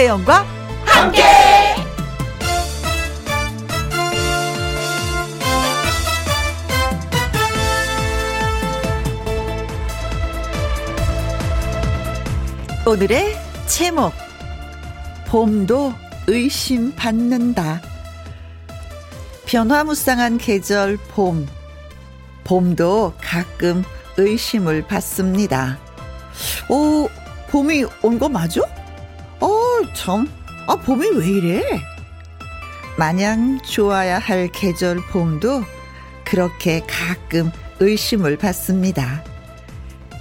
김혜영과 함께. 오늘의 제목 봄도 의심받는다. 변화무쌍한 계절 봄. 봄도 가끔 의심을 받습니다. 오, 봄이 온 거 맞아? 어, 참. 아, 봄이 왜 이래? 마냥 좋아야 할 계절 봄도 그렇게 가끔 의심을 받습니다.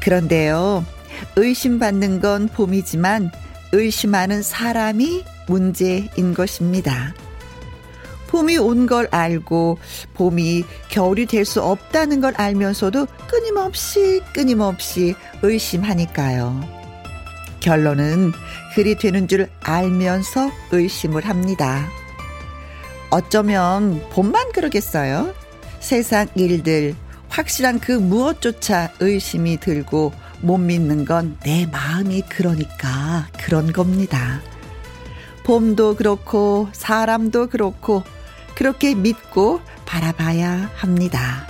그런데요, 의심받는 건 봄이지만 의심하는 사람이 문제인 것입니다. 봄이 온 걸 알고 봄이 겨울이 될 수 없다는 걸 알면서도 끊임없이 끊임없이 의심하니까요. 결론은 그리 되는 줄 알면서 의심을 합니다. 어쩌면 봄만 그러겠어요? 세상 일들, 확실한 그 무엇조차 의심이 들고 못 믿는 건 내 마음이 그러니까 그런 겁니다. 봄도 그렇고 사람도 그렇고 그렇게 믿고 바라봐야 합니다.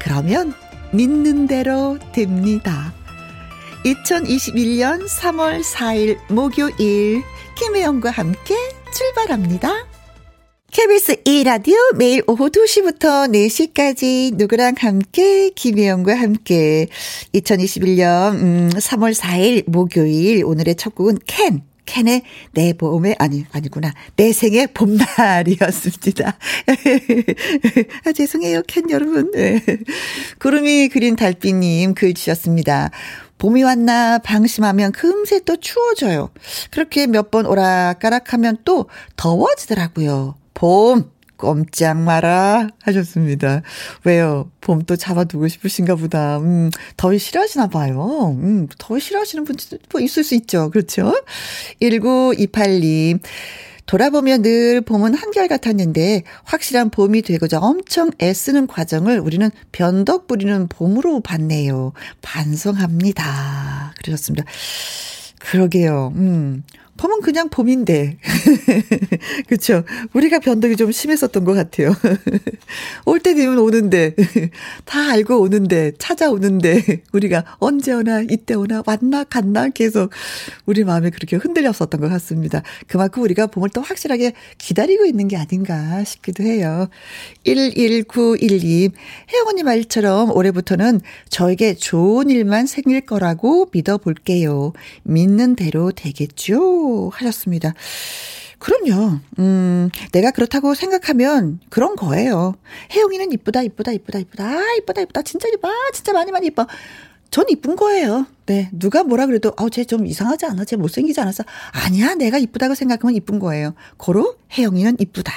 그러면 믿는 대로 됩니다. 2021년 3월 4일 목요일 김혜영과 함께 출발합니다. KBS 2라디오 매일 오후 2시부터 4시까지 누구랑 함께 김혜영과 함께 2021년 음, 3월 4일 목요일 오늘의 첫 곡은 캔 캔의 내 봄의 아니 아니구나 내 생의 봄날이었습니다. 아 죄송해요 캔 여러분. 네. 구름이 그린 달빛님 글 주셨습니다. 봄이 왔나 방심하면 금세 또 추워져요. 그렇게 몇 번 오락가락하면 또 더워지더라고요. 봄 꼼짝 마라 하셨습니다. 왜요? 봄 또 잡아두고 싶으신가 보다. 음, 더위 싫어하시나 봐요. 음, 더위 싫어하시는 분도 뭐 있을 수 있죠. 그렇죠? 1928님. 돌아보면 늘 봄은 한결 같았는데 확실한 봄이 되고자 엄청 애쓰는 과정을 우리는 변덕 부리는 봄으로 봤네요. 반성합니다. 그러셨습니다. 그러게요. 음. 봄은 그냥 봄인데. 그쵸. 우리가 변덕이 좀 심했었던 것 같아요. 올 때 되면 오는데, 다 알고 오는데, 찾아오는데, 우리가 언제 오나, 이때 오나, 왔나, 갔나, 계속 우리 마음에 그렇게 흔들렸었던 것 같습니다. 그만큼 우리가 봄을 또 확실하게 기다리고 있는 게 아닌가 싶기도 해요. 11912, 혜영 언니 말처럼 올해부터는 저에게 좋은 일만 생길 거라고 믿어볼게요. 믿는 대로 되겠죠? 하셨습니다. 그럼요. 음, 내가 그렇다고 생각하면 그런 거예요. 혜영이는 이쁘다, 이쁘다, 이쁘다, 이쁘다, 아, 이쁘다, 이쁘다, 진짜 이뻐, 아, 진짜 많이 많이 이뻐. 전 이쁜 거예요. 네. 누가 뭐라 그래도, 아우, 쟤좀 이상하지 않아? 쟤 못생기지 않았어? 아니야, 내가 이쁘다고 생각하면 이쁜 거예요. 고로 혜영이는 이쁘다.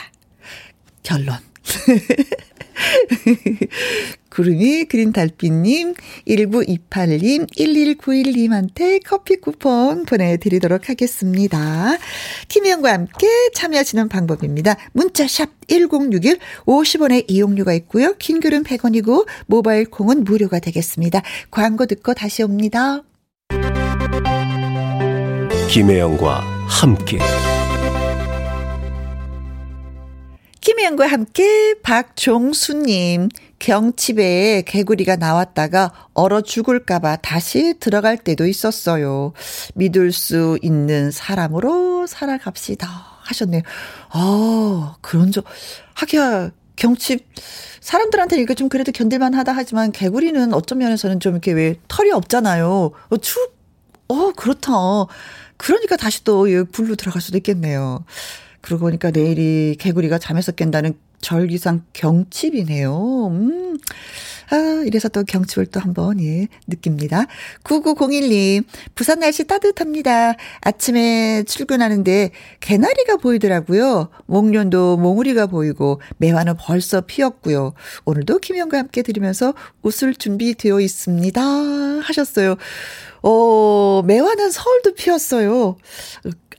결론. 구름이 그린 달빛님, 1928님, 1191님한테 커피 쿠폰 보내드리도록 하겠습니다. 김희영과 함께 참여하시는 방법입니다. 문자샵 1061, 50원의 이용료가 있고요. 킹글은 100원이고, 모바일 콩은 무료가 되겠습니다. 광고 듣고 다시 옵니다. 김혜영과 함께. 김혜영과 함께 박종수님, 경칩에 개구리가 나왔다가 얼어 죽을까봐 다시 들어갈 때도 있었어요. 믿을 수 있는 사람으로 살아갑시다. 하셨네요. 아, 그런 적, 하기야, 경칩, 사람들한테 이거 좀 그래도 견딜만 하다 하지만 개구리는 어떤 면에서는 좀 이렇게 왜 털이 없잖아요. 어, 추, 어, 그렇다. 그러니까 다시 또 불로 들어갈 수도 있겠네요. 그러고 보니까 내일이 개구리가 잠에서 깬다는 절기상 경칩이네요. 음. 아, 이래서 또 경칩을 또 한번, 예, 느낍니다. 9901님, 부산 날씨 따뜻합니다. 아침에 출근하는데 개나리가 보이더라고요. 목련도 몽우리가 보이고, 매화는 벌써 피었고요. 오늘도 김영과 함께 들으면서 웃을 준비 되어 있습니다. 하셨어요. 어, 매화는 서울도 피었어요.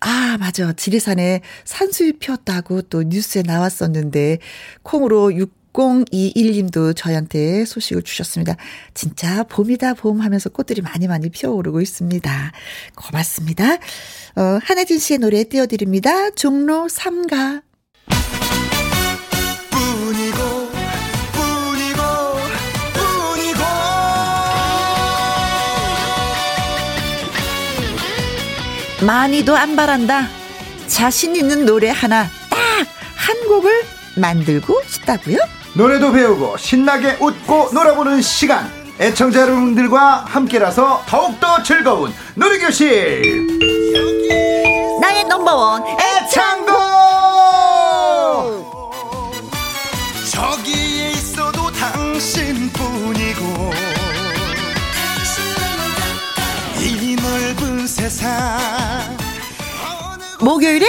아, 맞아. 지리산에 산수유 피었다고 또 뉴스에 나왔었는데, 콩으로 6021님도 저희한테 소식을 주셨습니다. 진짜 봄이다 봄 하면서 꽃들이 많이 많이 피어오르고 있습니다. 고맙습니다. 어, 한혜진 씨의 노래 띄워드립니다. 종로 3가. 많이도 안 바란다. 자신 있는 노래 하나 딱 한 곡을 만들고 싶다고요? 노래도 배우고 신나게 웃고 놀아보는 시간. 애청자 여러분들과 함께라서 더욱더 즐거운 노래교실. 나의 넘버원 애창곡! 목요일에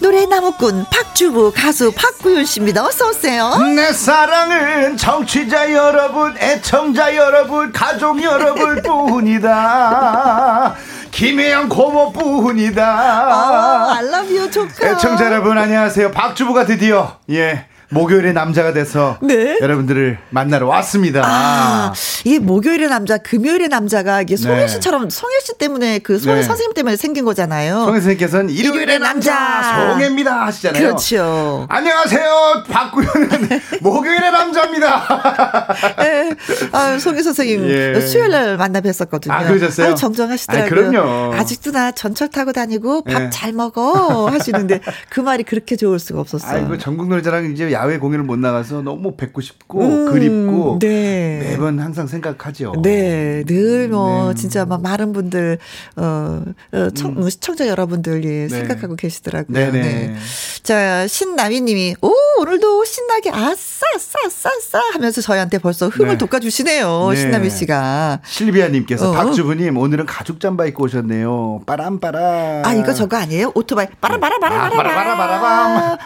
노래 나무꾼 박주부 가수 박구윤 씨입니다. 어서 오세요. 내 사랑은 정취자 여러분, 애청자 여러분, 가족 여러분 뿐이다. 김혜영 고모뿐이다. 아, 알라뷰 조카. 애청자 여러분 안녕하세요. 박주부가 드디어 예 목요일의 남자가 돼서 네. 여러분들을 만나러 왔습니다. 아, 이 목요일의 남자, 금요일의 남자가 이게 송혜 네. 씨처럼 송혜 씨 때문에 그 송혜 네. 선생님 때문에 생긴 거잖아요. 송 선생님께서는 일요일의 일요일의 남자 남자. 송혜입니다 하시잖아요. 그렇죠. 안녕하세요. 박구현은 목요일의 남자입니다. 예. 아, 송혜 선생님 예. 수요일 날 만나 뵀었거든요. 아, 그러셨어요? 아유, 정정하시더라고요. 아이, 그럼요. 아직도 나 전철 타고 다니고 밥 예. 잘 먹어 하시는데 그 말이 그렇게 좋을 수가 없었어요. 아이고 전국 노래자랑 이제 야외 공연을 못 나가서 너무 뵙고 싶고 음, 그립고 네. 매번 항상 생각하죠. 네, 늘뭐 네. 진짜 막 많은 분들 어, 어 청, 시청자 여러분들 예, 생각하고 계시더라고요. 음. 네네. 네. 자 신나위님이 오 오늘도 신나게 아싸 아싸 아싸 아싸 하면서 저희한테 벌써 네. 돋궈주시네요. 네. 신나위 씨가. 실비아님께서 어. 박주부님 오늘은 가죽 잠바 입고 오셨네요. 빠람빠람. 아 이거 저거 아니에요? 오토바이 빠라바라바라바라 아, 빠라바라바라밤.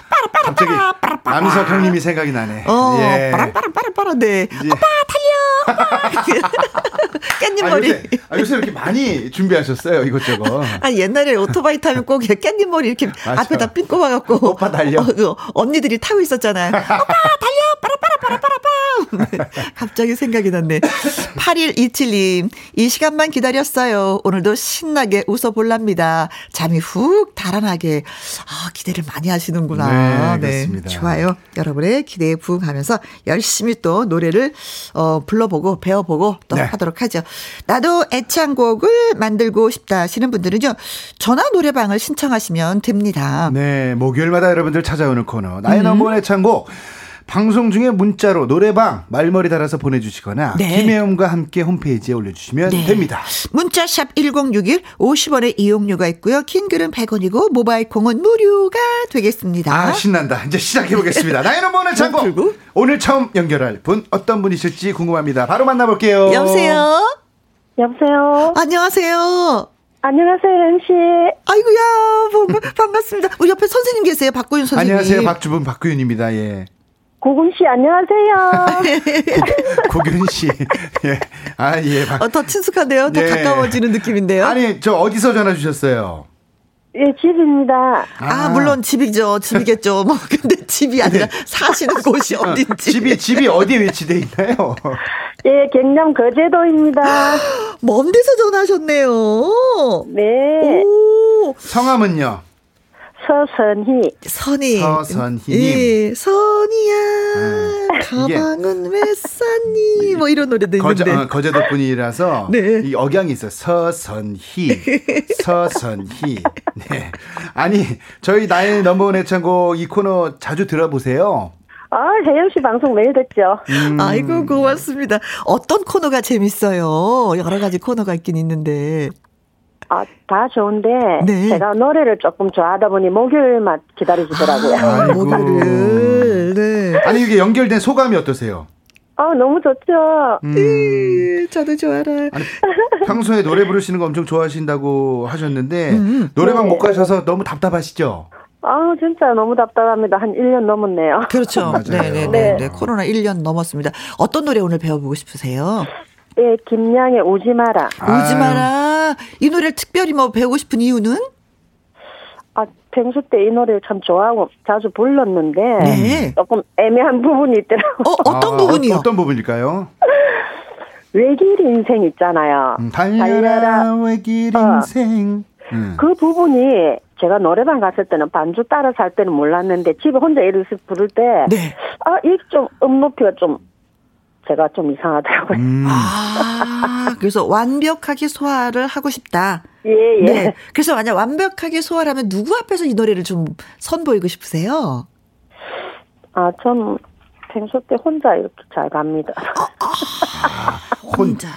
갑자기 남석 형님이 생각이 나네. 어 예. 빠라빠라빠라빠라 네. 이제- 오빠 달려. 깻잎 아, 머리. 요새, 아, 요새 이렇게 많이 준비하셨어요 이것저것. 아 옛날에 오토바이 타면 꼭 깻잎 머리 이렇게 맞아. 앞에다 핀 꼽아갖고 오빠 달려. 어, 그 언니들이 타고 있었잖아요. 오빠 달려 빠라빠라 빠라빠라빰 갑자기 생각이 났네. 8127님 이 시간만 기다렸어요. 오늘도 신나게 웃어볼랍니다. 잠이 훅 달아나게 아 기대를 많이 하시는구나. 네, 그렇습니다. 좋아요. 여러분의 기대에 부응하면서 열심히 또 노래를 어 불러보고 배워보고 또 네. 하도록 하죠. 나도 애창곡을 만들고 싶다 하시는 분들은요. 전화 노래방을 신청하시면 됩니다. 네, 목요일마다 여러분들 찾아오는 코너 음. 나의 넘버원 애창곡. 방송 중에 문자로 노래방 말머리 달아서 보내주시거나 네. 김혜영과 함께 홈페이지에 올려주시면 네. 됩니다. 문자샵 1061 50원의 이용료가 있고요. 킹글은 100원이고 모바일 콩은 무료가 되겠습니다. 아 신난다. 이제 시작해 보겠습니다. 나의 넘버원 풀고. 애창곡. 오늘 처음 연결할 분 어떤 분이실지 궁금합니다. 바로 만나볼게요. 여보세요? 여보세요. 안녕하세요. 안녕하세요, MC. 아이고야, 반가, 반갑습니다. 우리 옆에 선생님 계세요. 박고윤 선생님. 안녕하세요. 박주분 박구윤입니다. 예. 고금 씨, 안녕하세요. 고균 씨. 예. 아, 예. 박... 어, 더 친숙한데요? 더 예. 가까워지는 느낌인데요? 아니, 저 어디서 전화 주셨어요? 예, 집입니다. 아, 물론 집이죠. 집이겠죠. 뭐, 근데 집이 아니라 사시는 곳이 어, 어딘지. 집이 집이 어디에 위치돼 있나요? 예, 경남 거제도입니다. 먼 데서 전화하셨네요. 네. 오, 성함은요? 서선희. 선이. 서선희님. 예, 선이야. 아, 이게- 가방은 왜 쌌니? 뭐 이런 노래도 거제, 있는데. 어, 거제도 분이라서 네. 이 억양이 있어요. 서선희, 서선희. 네. 아니 저희 나의 넘버원 애창곡 이 코너 자주 들어보세요. 아, 혜영 씨 방송 매일 듣죠. 음. 아이고, 고맙습니다. 어떤 코너가 재밌어요? 여러 가지 코너가 있긴 있는데. 아, 다 좋은데, 네. 제가 노래를 조금 좋아하다 보니 목요일만 기다리시더라고요. 아. 목요일을. 네. 아니 이게 연결된 소감이 어떠세요? 아, 너무 좋죠. 음. 예, 저도 좋아라. 아니, 평소에 노래 부르시는 거 엄청 좋아하신다고 하셨는데 음. 노래방 네. 못 가셔서 너무 답답하시죠? 아, 진짜 너무 답답합니다. 한 1년 넘었네요. 그렇죠. 네네네. 네. 네. 코로나 1년 넘었습니다. 어떤 노래 오늘 배워보고 싶으세요? 예, 김양의 오지 마라. 오지 마라. 이 노래를 특별히 뭐 배우고 싶은 이유는? 아, 평소 때 이 노래 참 좋아하고 자주 불렀는데 네. 조금 애매한 부분이 있더라고. 어, 어떤 아, 부분이요? 어, 어떤 부분일까요? 외길 인생 있잖아요. 음, 달려라 외길 어. 인생. 음. 그 부분이 제가 노래방 갔을 때는 반주 따라 살 때는 몰랐는데 집에 혼자 이렇게 부를 때 네. 아, 이게 좀 음높이가 좀 제가 좀 이상하더라고요. 음. 아, 그래서 완벽하게 소화를 하고 싶다. 예, 예. 네. 그래서 만약 완벽하게 소화를 하면 누구 앞에서 이 노래를 좀 선보이고 싶으세요? 아, 전 평소 때 혼자 이렇게 잘 갑니다. 혼자.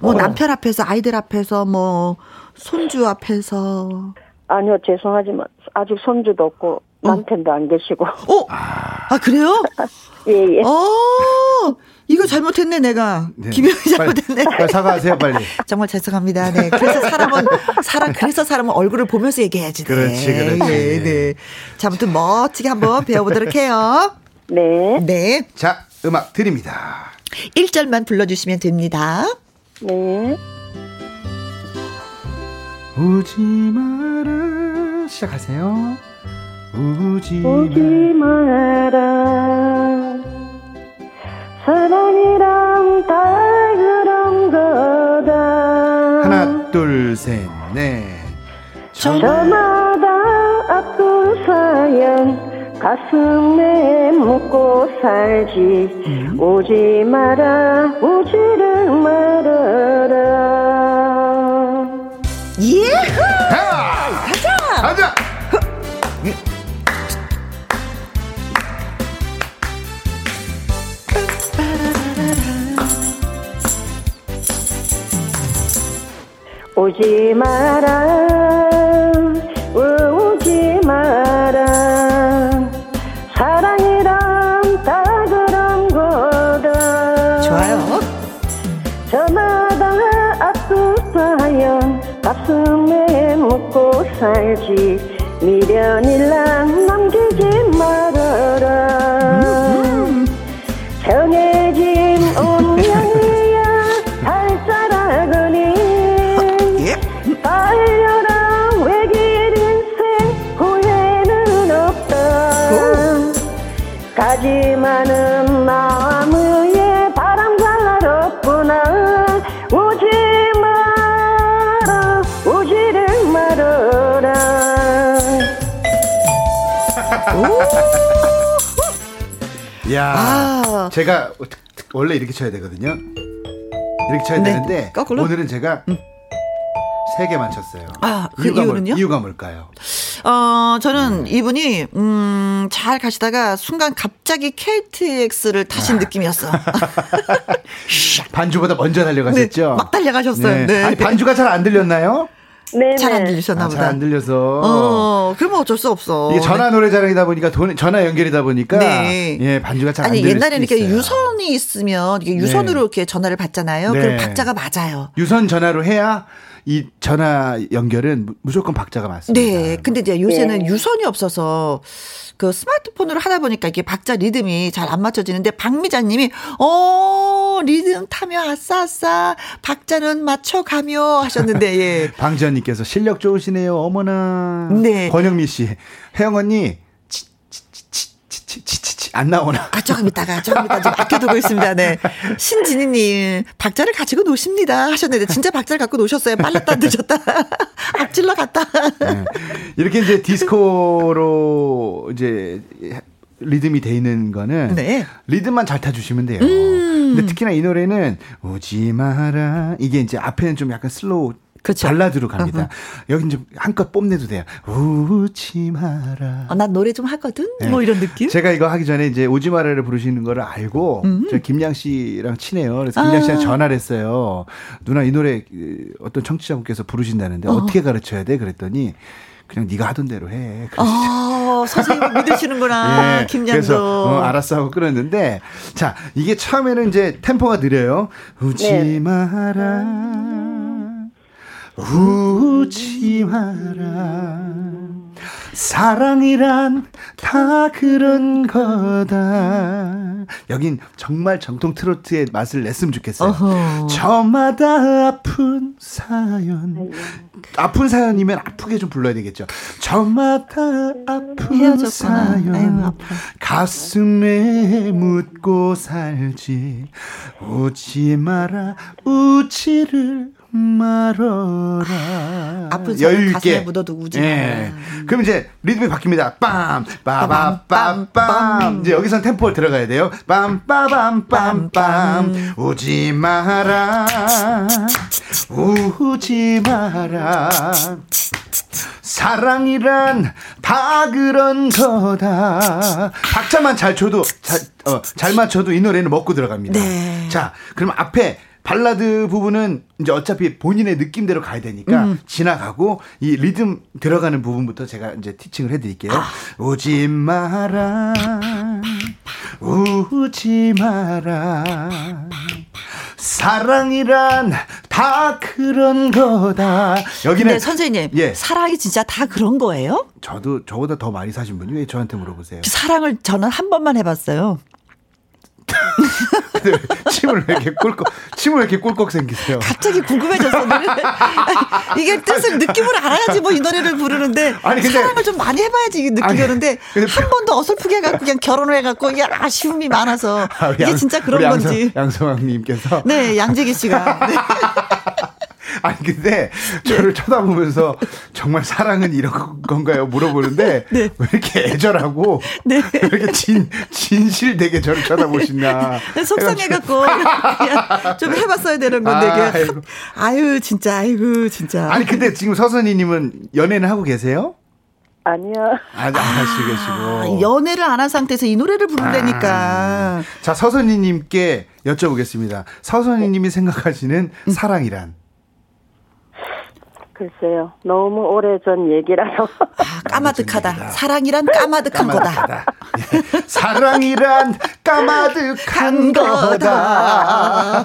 뭐 남편 앞에서, 아이들 앞에서, 뭐 손주 앞에서. 아니요, 죄송하지만 아직 손주도 없고 남편도 안 계시고. 어? 아, 그래요? 예, 예. 어, 이거 잘못했네, 내가. 네. 김영희 빨리, 잘못했네. 빨리 사과하세요, 빨리. 정말 죄송합니다. 네. 그래서 사람은, 사람, 그래서 사람은 얼굴을 보면서 얘기해야지. 네. 그렇지, 그렇지. 네, 네. 자, 아무튼 멋지게 한번 배워보도록 해요. 네. 네. 자, 음악 드립니다. 1절만 불러주시면 됩니다. 네. 오지 마라. 시작하세요. 오지 오지 마라. 마라. 사랑이란 다 그런 거다. 하나, 둘, 셋, 넷. 저마다 아픈 사연 가슴에 묻고 살지 오지 마라 오지를 말아라 예! 가자! 가자! 오지 마라. 오지 마라. 사랑이란 다 그런 거다. 좋아요. 저마다 사연 가슴에 묻고 살지. 미련일랑 남기지 말아라. 정해 가지만은 나무에 바람 잘날 없구나 오지 마라 오지를 말아라 야, 아. 제가 원래 이렇게 쳐야 되거든요. 이렇게 쳐야 네. 되는데 거꾸로? 오늘은 제가 세 개 맞췄어요. 아, 그 이유가, 뭘- 이유는요? 이유가 뭘까요? 어, 저는 이분이, 음, 잘 가시다가 순간 갑자기 KTX를 타신 느낌이었어. 반주보다 먼저 달려가셨죠? 네, 막 달려가셨어요. 네. 아니 반주가 잘 안 들렸나요? 네네 잘 안 들리셨나 아, 보다. 잘 안 들려서. 어, 그러면 어쩔 수 없어. 이게 전화 노래자랑이다 보니까 돈, 전화 연결이다 보니까 네. 예 반주가 잘안 아니 들릴 옛날에는 수도 이렇게 있어요. 유선이 있으면 이게 유선으로 네. 이렇게 전화를 받잖아요. 네. 그럼 박자가 맞아요. 유선 전화로 해야 이 전화 연결은 무- 무조건 박자가 맞습니다. 네. 근데 이제 요새는 네. 유선이 없어서 그 스마트폰으로 하다 보니까 이게 박자 리듬이 잘 안 맞춰지는데 박미자님이 어 리듬 타며 아싸 아싸 박자는 맞춰가며 하셨는데 예. 방지현님께서 실력 좋으시네요. 어머나. 네. 권영미 씨, 혜영 언니 치 치 치 치 치 치 치 안 나오나? 아, 조금 있다가, 조금 있다가 좀 아껴두고 있습니다. 네. 신진희님, 박자를 가지고 노십니다. 하셨는데, 진짜 박자를 갖고 노셨어요. 빨랐다, 늦었다. 앞질러 갔다. 네. 이렇게 이제 디스코로 이제 리듬이 돼 있는 거는 네. 리듬만 잘 타주시면 돼요. 음. 근데 특히나 이 노래는 오지 마라 이게 이제 앞에는 좀 약간 slow 그쵸. 발라드로 갑니다. 여기 좀 한껏 뽐내도 돼요. 오지 마라. 어, 난 노래 좀 하거든? 네. 뭐 이런 느낌? 제가 이거 하기 전에 이제 오지 마라를 부르시는 거를 알고 저 김양 씨랑 친해요. 그래서 김양 음. 아. 씨한테 전화를 했어요. 누나 이 노래 그, 어떤 청취자분께서 부르신다는데 어. 떻게 가르쳐야 돼? 그랬더니 그냥 네가 하던 대로 해. 어, 선생님을 믿으시는구나. 예, 김양도. 그래서 어, 알았어 하고 끊었는데 자 이게 처음에는 이제 템포가 느려요. 우지 네. 마라 우지 마라 사랑이란 다 그런 거다. 여긴 정말 정통 트로트의 맛을 냈으면 좋겠어요. 어허. 저마다 아픈 사연. 아픈 사연이면 아프게 좀 불러야 되겠죠. 저마다 아픈 헤어졌구나. 사연. 아유. 가슴에 묻고 살지. 웃지 마라, 웃지를 말어라. 아픈 사연 가슴에 묻어도 우지 예. 그럼 이제 리듬이 바뀝니다. 빰, 빠밤, 빰, 빰. 빰. 이제 여기선 템포를 들어가야 돼요. 빰, 빠밤, 빰, 빰. 우지 마라. 우지 마라. 사랑이란 다 그런 거다. 박자만 잘 쳐도 잘, 어, 잘 맞춰도 이 노래는 먹고 들어갑니다. 네. 자, 그럼 앞에 발라드 부분은 이제 어차피 본인의 느낌대로 가야 되니까 음. 지나가고 이 리듬 들어가는 부분부터 제가 이제 티칭을 해드릴게요. 아. 오지 마라, 우지 마라. 사랑이란 다 그런 거다. 여기는 선생님, 예. 사랑이 진짜 다 그런 거예요? 저도 저보다 더 많이 사신 분이 왜 저한테 물어보세요? 사랑을 저는 한 번만 해봤어요. 근데 왜 침을 왜 이렇게 꿀꺽 침을 왜 이렇게 꿀꺽 생기세요? 갑자기 궁금해졌어. 이게 뜻을 느낌을 알아야지 뭐 이 노래를 부르는데 아니, 근데- 사랑을 좀 많이 해봐야지 느끼려는데 한 번도 어설프게 해갖고 그냥 결혼을 해갖고 이게 아쉬움이 많아서 아, 이게 양- 진짜 그런 양성- 건지. 양성왕님께서 네, 양재기 씨가. 네. 아니 근데 저를 쳐다보면서 정말 사랑은 이런 건가요? 물어보는데 네. 왜 이렇게 애절하고 네. 왜 이렇게 진 진실되게 저를 쳐다보시나 속상해갖고 그냥 좀 해봤어야 되는 건데 이게 아이고. 아유 진짜 아이고 진짜. 아니 근데 지금 서선이님은 연애는 하고 계세요? 아니요. 아직 안 하시고 아, 계시고 연애를 안 한 상태에서 이 노래를 부른다니까. 자 서선이님께 여쭤보겠습니다. 서선이님이 생각하시는 음. 사랑이란 글쎄요. 너무 오래전 얘기라서. 아, 까마득하다. 사랑이란 까마득한 거다. 예. 사랑이란 까마득한 거다.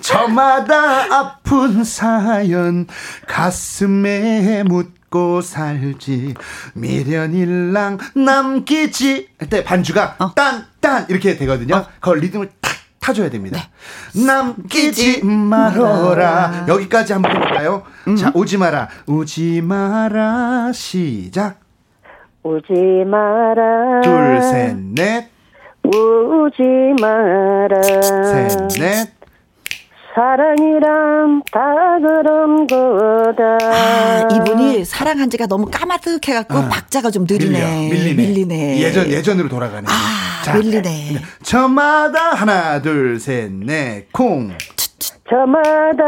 저마다 아픈 사연 가슴에 묻고 살지 미련일랑 남기지 할 때 반주가 어. 딴딴 이렇게 되거든요. 그걸 리듬을 탁 타줘야 됩니다. 남기지 끼지 말아라. 여기까지 한번 해볼까요? 음. 자, 오지 마라. 오지 마라. 시작. 우지 마라. 둘, 셋, 넷, 우지 마라. 셋, 넷. 사랑이란 다 그런 거다. 아, 이분이 사랑한 지가 너무 까마득해갖고 박자가 좀 느리네. 밀려, 밀리네. 밀리네. 예전, 예전으로 돌아가네. 아, 밀리네. 저마다 하나, 둘, 셋, 넷, 콩. 저마다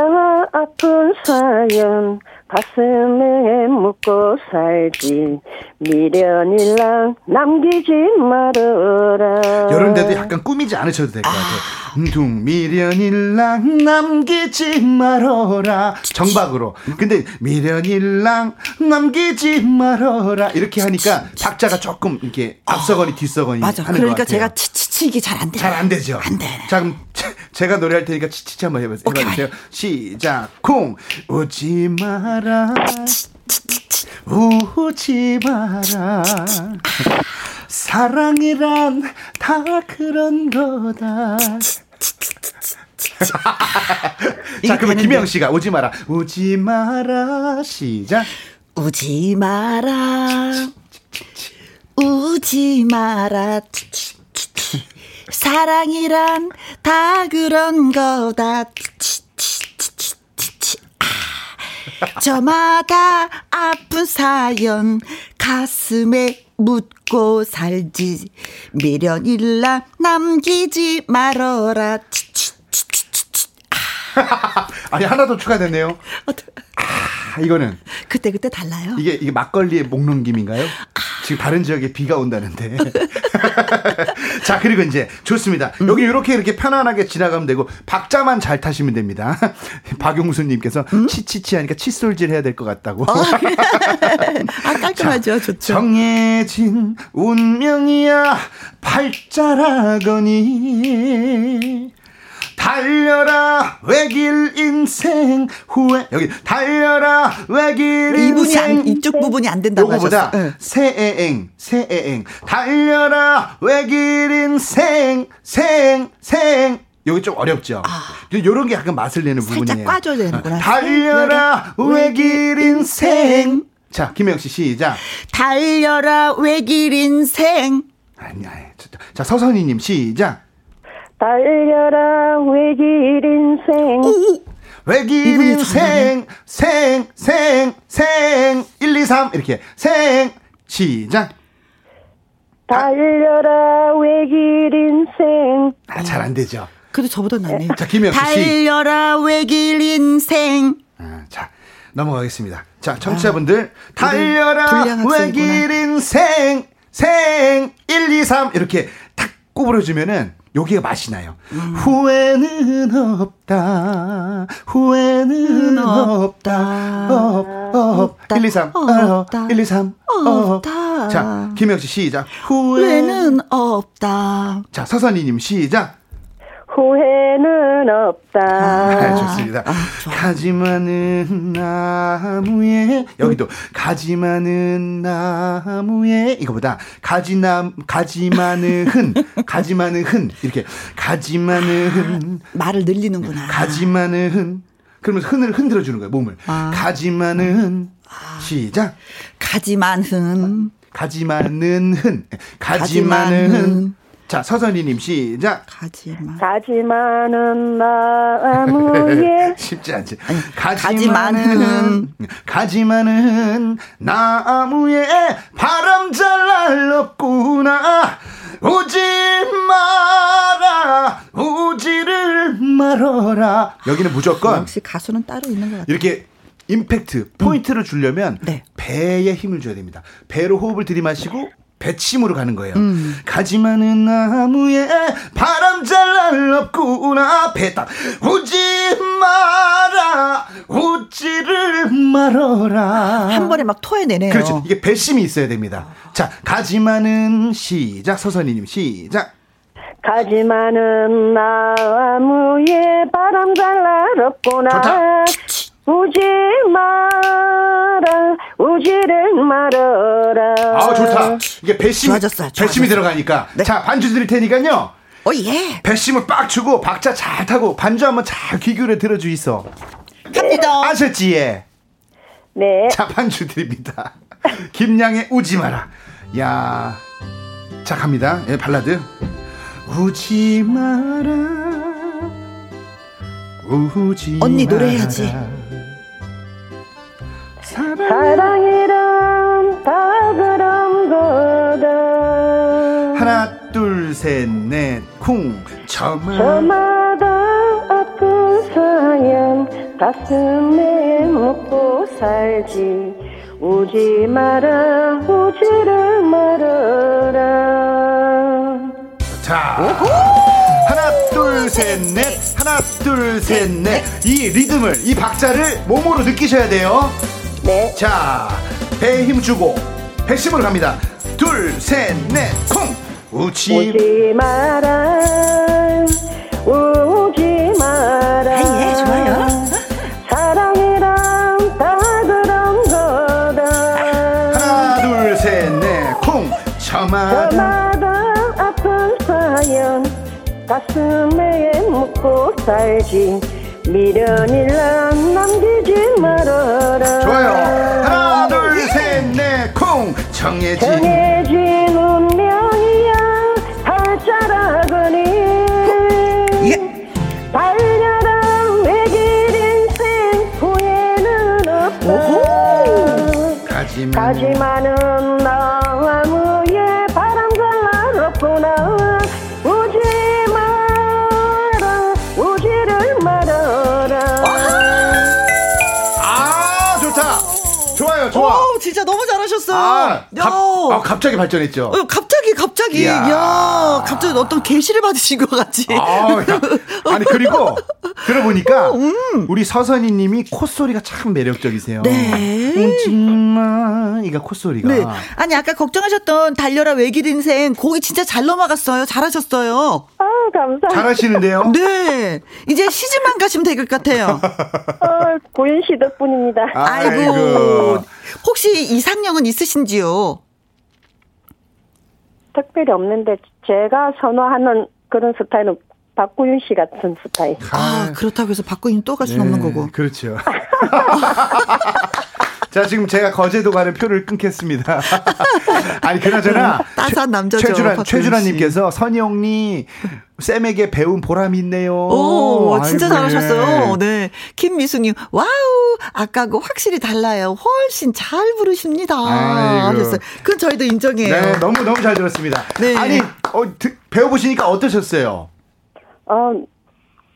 아픈 사연 가슴에 묻고 살지 미련일랑 남기지 말아라. 이런 데도 약간 꾸미지 않으셔도 될 것 같아요. 둥 미련일랑 남기지 말어라. 정박으로. 근데 미련일랑 남기지 말어라. 이렇게 하니까 박자가 조금 이렇게 앞서거니 뒤서거니 맞아. 하는 그러니까. 제가 치치치기 잘 안 돼. 잘안 되죠. 안 돼. 자, 그럼 제- 제가 노래할 테니까 치치치 한번 해보세요. 오케이. 해봐주세요. 시작. 콩. 오지 마라. 우지 마라. 사랑이란 다 그런 거다. 자, 그러면. 김영 씨가 오지 마라. 오지 마라. 시작. 우지 마라. 우지 마라. 사랑이란 다 그런 거다. 아, 저마다 아픈 사연 가슴에 묻고 살지. 미련일라 남기지 말어라. 아니, 하나 더 추가됐네요. 아, 이거는 그때 그때 달라요. 이게 이게 막걸리의 목넘김인가요? 지금 다른 지역에 비가 온다는데. 자, 그리고 이제 좋습니다. 여기 이렇게 이렇게 편안하게 지나가면 되고 박자만 잘 타시면 됩니다. 박용수 님께서 치치치 하니까 칫솔질 해야 될 것 같다고. 아 깔끔하죠, 좋죠. 정해진 운명이야 팔자라거니 다 달려라 외길 인생 후회 여기 달려라 외길 이분이 인생 안, 이쪽 부분이 안 된다고 하셨어. 응. 새애행 새애행 달려라 외길 인생 생 생 여기 좀 어렵죠. 요런 게 약간 맛을 내는 아. 살짝 부분이에요. 꽈줘야 되는구나. 달려라 외길 인생. 자, 김영 씨 시작. 달려라 외길 인생. 아니, 아니. 자, 자, 서선이님 시작. 달려라 외길 인생 외길 인생 생 생 생 1 2 3 이렇게 생 시작. 달려라 외길 인생 아, 잘 안 되죠. 그래도 저보다 낫네. 자, 김영수 씨. 달려라 외길 인생. 아, 자, 넘어가겠습니다. 자, 청취자분들 달려라 아, 학생이구나. 외길 인생 생 1 2 3 이렇게 탁 구부려 주면은 여기가 맛이 나요. 음. 후회는 없다. 후회는 없다. 업, 업. 1 2 3. 없다. 1 2 3. 없다. 자, 김영 씨 시작. 후회. 후회는 없다. 자, 서선이님 시작. 후회는 없다. 아, 좋습니다. 가지 많은 나무에 여기도 가지 많은 나무에 이거보다 가지 남 가지 많은 흔 가지 많은 흔 이렇게 가지 많은 흔. 말을 늘리는구나. 가지 많은 흔. 그러면서 흔을 흔들어 주는 거예요 몸을. 아. 가지 많은 흔. 시작. 가지만 흔. 가지 많은 흔. 가지 가지 많은 많은 흔 자 서선이님 시작 가지만. 가지 많은 나무에 쉽지 않지. 가지 많은 가지 많은 나무에 바람 잘날 없구나. 오지 마라, 오지를 말어라. 여기는 무조건 역시 가수는 따로 있는 것 같아요. 이렇게 임팩트, 포인트를 주려면 네. 배에 힘을 줘야 됩니다. 배로 호흡을 들이마시고 배침으로 가는 거예요. 음. 가지 많은 나무에 바람 잘날 없구나. 배 딱. 오지 마라. 오지를 말어라. 한 번에 막 토해내네요. 그렇죠. 이게 배심이 있어야 됩니다. 자, 가지 많은 시작. 서선이님 시작. 가지 많은 나무에 바람 잘날 없구나 좋다. 우지 마라 우지를 말어라 아, 좋다. 이게 배심. 좋아졌어요, 배심이 좋아졌어요. 들어가니까. 네. 자, 반주 드릴 테니까요. 오 예. 배심을 빡 주고 박자 잘 타고 반주 한번 잘 귀 기울여 들어주 있어. 갑니다. 아셨지? 예. 네 자, 반주 드립니다. 김양의 우지 마라. 야. 자, 갑니다. 예, 발라드. 우지 마라. 우지 언니 마라. 노래해야지. 사랑 사랑이란 다 그런 거다. 하나 둘 셋 넷 쿵. 저마 저마다 아픈 사연 가슴에 묻고 살지. 우지 마라 우지를 말어라. 자 하나 둘 셋 넷. 하나 둘 셋 넷. 이 리듬을 이 박자를 몸으로 느끼셔야 돼요 네. 자 배에 힘 주고 배심으로 갑니다. 둘 셋넷 쿵! 우치 우지 마라. 우지 마라. 아, 예, 좋아요. 사랑이란 다 그런 거다. 하나 둘 셋넷 쿵! 저마다. 저마다 아픈 사연. 가슴에 묻고 살지 미련이란 남기지 말아라. 좋아요. 하나 둘 셋넷쿵 정해진. 정해진 운명이야. 발자락으니 예. 달려라 외길 인생 후회는 없다. 가지만 가지만은 나 오, 진짜 너무 잘하셨어요. 아, 야. 갑, 아 갑자기 발전했죠 어, 갑자기 갑자기 이야. 야, 갑자기 어떤 계시를 받으신 것 같지. 아, 야. 아니 그리고 들어보니까 음. 우리 서선이님이 콧소리가 참 매력적이세요. 네. 오지마 이가 콧소리가. 네. 아니 아까 걱정하셨던 달려라 외길 인생 곡이 진짜 잘 넘어갔어요. 잘하셨어요. 아 감사합니다. 잘하시는데요. 네. 이제 시집만 가시면 될 것 같아요. 어, 고윤 씨 덕분입니다. 아이고. 혹시 이상형은 있으신지요? 특별히 없는데 제가 선호하는 그런 스타일은 박구윤 씨 같은 스타일. 아, 그렇다고 해서 박구인 또갈 수는 없는 거고. 그렇죠. 자, 지금 제가 거제도 가는 표를 끊겠습니다. 아니, 그나저나. 따스한 남자죠, 최주란, 박구윤 최주란님께서 선영님, 쌤에게 배운 보람이 있네요. 오, 진짜 아이고, 잘하셨어요. 예. 네. 김미숙님, 와우, 아까하고 확실히 달라요. 훨씬 잘 부르십니다. 아이고. 하셨어요. 그건 저희도 인정해요. 네, 너무, 너무 잘 들었습니다. 네. 아니, 어, 드- 배워보시니까 어떠셨어요? 어,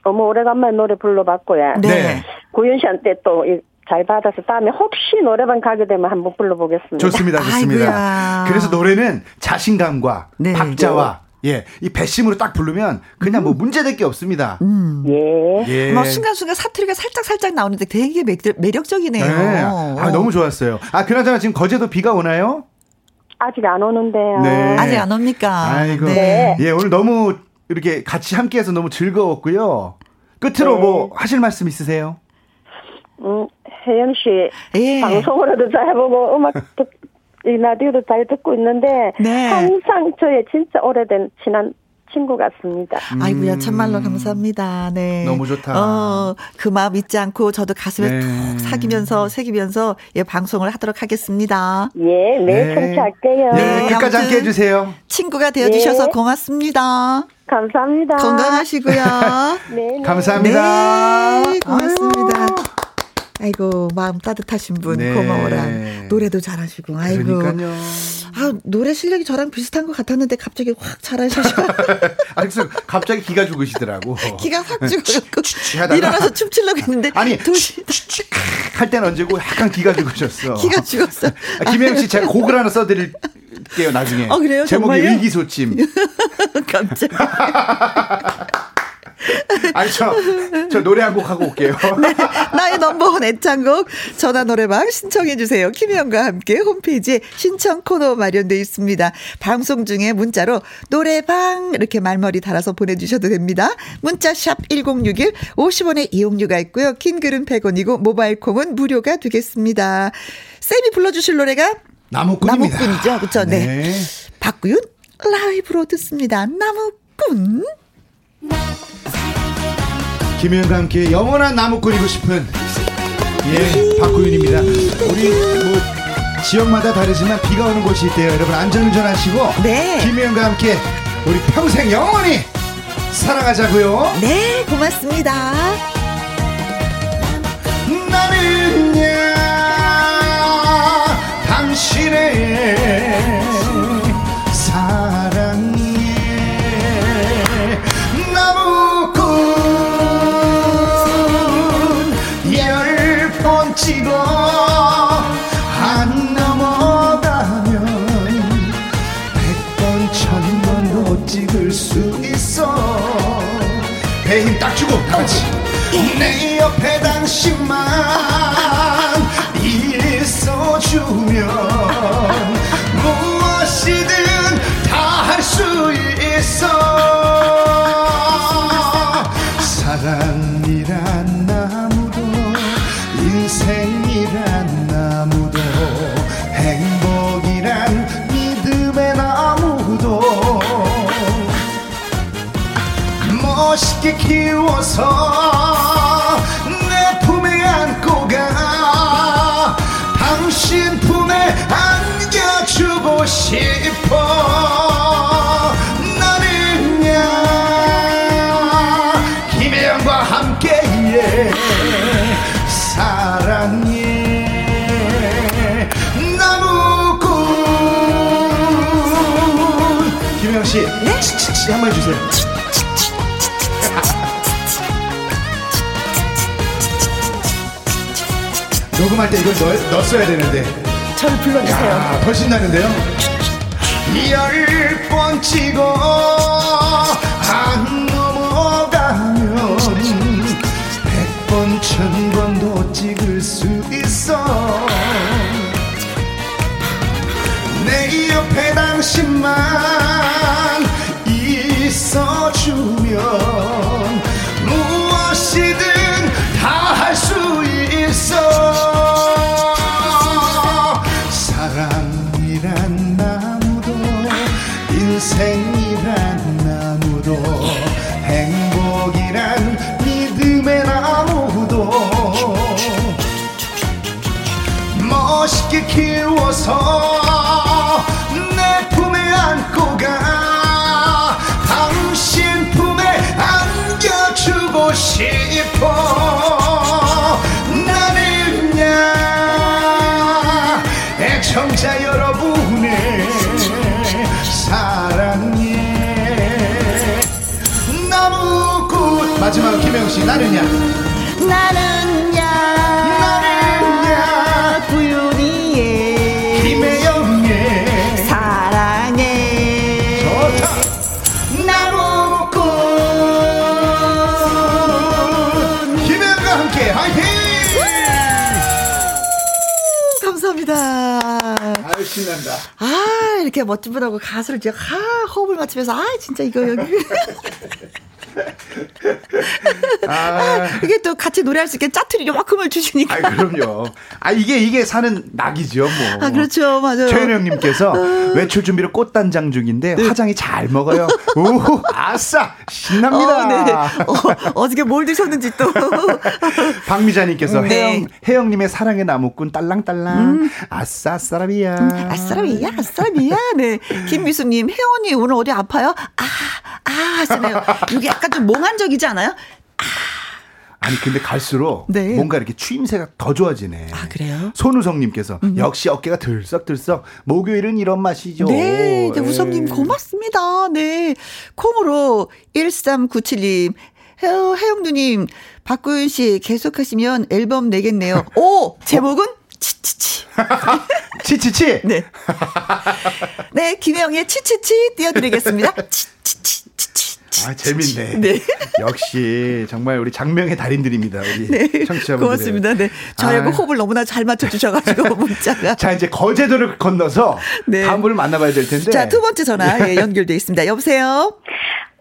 너무 오래간만에 노래 불러봤고요. 네. 네. 구윤 씨한테 또 잘 받아서 다음에 혹시 노래방 가게 되면 한번 불러보겠습니다. 좋습니다, 좋습니다. 아이고야. 그래서 노래는 자신감과 네. 박자와 예, 이 뱃심으로 딱 부르면 그냥 뭐 문제될 게 없습니다. 예. 예. 막 순간순간 사투리가 살짝 살짝 나오는데 되게 매, 매력적이네요. 네. 아, 너무 좋았어요. 아, 그나저나 지금 거제도 비가 오나요? 아직 안 오는데요. 네. 아직 안 옵니까? 아이고. 네. 예, 오늘 너무 이렇게 같이 함께해서 너무 즐거웠고요. 끝으로 네. 뭐 하실 말씀 있으세요? 음, 혜영 씨 예. 방송으로도 잘 보고 음악 듣, 이 라디오도 잘 듣고 있는데 네. 항상 저의 진짜 오래된 친한 친구 같습니다. 아이고야 참말로 감사합니다. 네. 음. 너무 좋다. 어, 그 마음 잊지 않고 저도 가슴에 네. 툭 사기면서 새기면서 예 방송을 하도록 하겠습니다. 예, 네, 청취할게요. 네, 네, 끝까지 함께 해 주세요. 친구가 되어 주셔서 예. 고맙습니다. 감사합니다. 건강하시고요. 네, 네. 감사합니다. 네, 고맙습니다. 아 이고 마음 따뜻하신 분 네. 고마워라. 노래도 잘하시고 아이고. 그러니까요. 아 노래 실력이 저랑 비슷한 것 같았는데 갑자기 확 잘하셔서 아, 그래서 갑자기 기가 죽으시더라고. 기가 확 죽고 하다가. 일어나서 춤추려고 했는데 아니, 도시 할 때는 언제고 약간 기가 죽으셨어. 기가 죽었어. 아, 김혜영 씨 제가 곡을 하나 써드릴 게요 나중에. 어, 그래요? 제목이 정말요? 의기소침. 깜짝. 아니 저, 저 노래 한 곡 하고 올게요. 네, 나의 넘버원 애창곡 전화 노래방 신청해 주세요. 김혜영과 함께 홈페이지에 신청 코너 마련돼 있습니다. 방송 중에 문자로 노래방 이렇게 말머리 달아서 보내주셔도 됩니다. 문자 샵 #1061 50원의 이용료가 있고요. 긴 글은 100원이고 모바일 콩은 무료가 되겠습니다. 쌤이 불러주실 노래가 나무꾼입니다. 나무꾼이죠, 그렇죠? 네. 네. 박구윤 라이브로 듣습니다. 나무꾼. 김혜영과 함께 영원한 나무꾼이고 싶은 예 박구윤입니다. 우리 뭐 지역마다 다르지만 비가 오는 곳이 있대요. 여러분 안전운전하시고 네. 김혜영과 함께 우리 평생 영원히 사랑하자고요. 네, 고맙습니다. 나는야 당신의 그렇지. 내 옆에 당신만 있어주면 멋있게 키워서 내 품에 안고 가. 당신 품에 안겨주고 싶어. 나는야. 김혜영과 함께해. 사랑해. 나무꾼. 김혜영 씨, 네? 한번 해주세요. 녹음할 때 이걸 넣, 넣었어야 되는데. 저를 불러주세요. 야, 더 신나는데요? 열 번 찍어 안 멋있게 키워서 내 품에 안고 가. 당신 품에 안겨주고 싶어. 나는야. 애청자 여러분의 사랑에 나무꾼 마지막 김영씨 나는야. 나는 신난다. 아 이렇게 멋진 분하고 가수를 이제 하 호흡을 맞추면서 아 진짜 이거 여기 아, 이게 또 같이 노래할 수 있게 짜투리 요만큼을 주시니까 아이 그럼요 아 이게 이게 사는 낙이죠 뭐 아 그렇죠 맞아요. 최은영님께서 외출 준비로 꽃단장 중인데 화장이 잘 먹어요. 오, 아싸 신납니다. 어, 네. 어, 어저께 뭘 드셨는지 또. 박미자님께서 네. 혜영 혜영님의 사랑의 나무꾼 딸랑딸랑 아싸 아싸라비야. 아싸라미야, 아싸라미야. 네. 김미수님, 혜원이 오늘 어디 아파요? 아, 아, 하시네요. 이게 약간 좀 몽환적이 지 않아요? 아니 근데 갈수록 네. 뭔가 이렇게 추임새가 더 좋아지네. 아, 그래요? 음. 손우성님께서 역시 어깨가 들썩들썩 목요일은 이런 맛이죠. 네, 네, 예. 우성님 고맙습니다. 네. 콩으로 1397님, 혜영, 혜영누님, 박구윤 씨 계속하시면 앨범 내겠네요. 오! 제목은? 치치치. 치치치. 네. 네, 김혜영의 치치치 띄워드리겠습니다. 치치치, 치치. 아 재밌네. 네. 역시 정말 우리 장명의 달인들입니다. 우리 네. 청취자분들. 고맙습니다. 네. 저희하고 아. 호흡을 너무나 잘 맞춰주셔가지고 문자가. 자 이제 거제도를 건너서 네. 다음 분을 만나봐야 될 텐데. 자, 두 번째 전화 예, 연결돼 있습니다. 여보세요?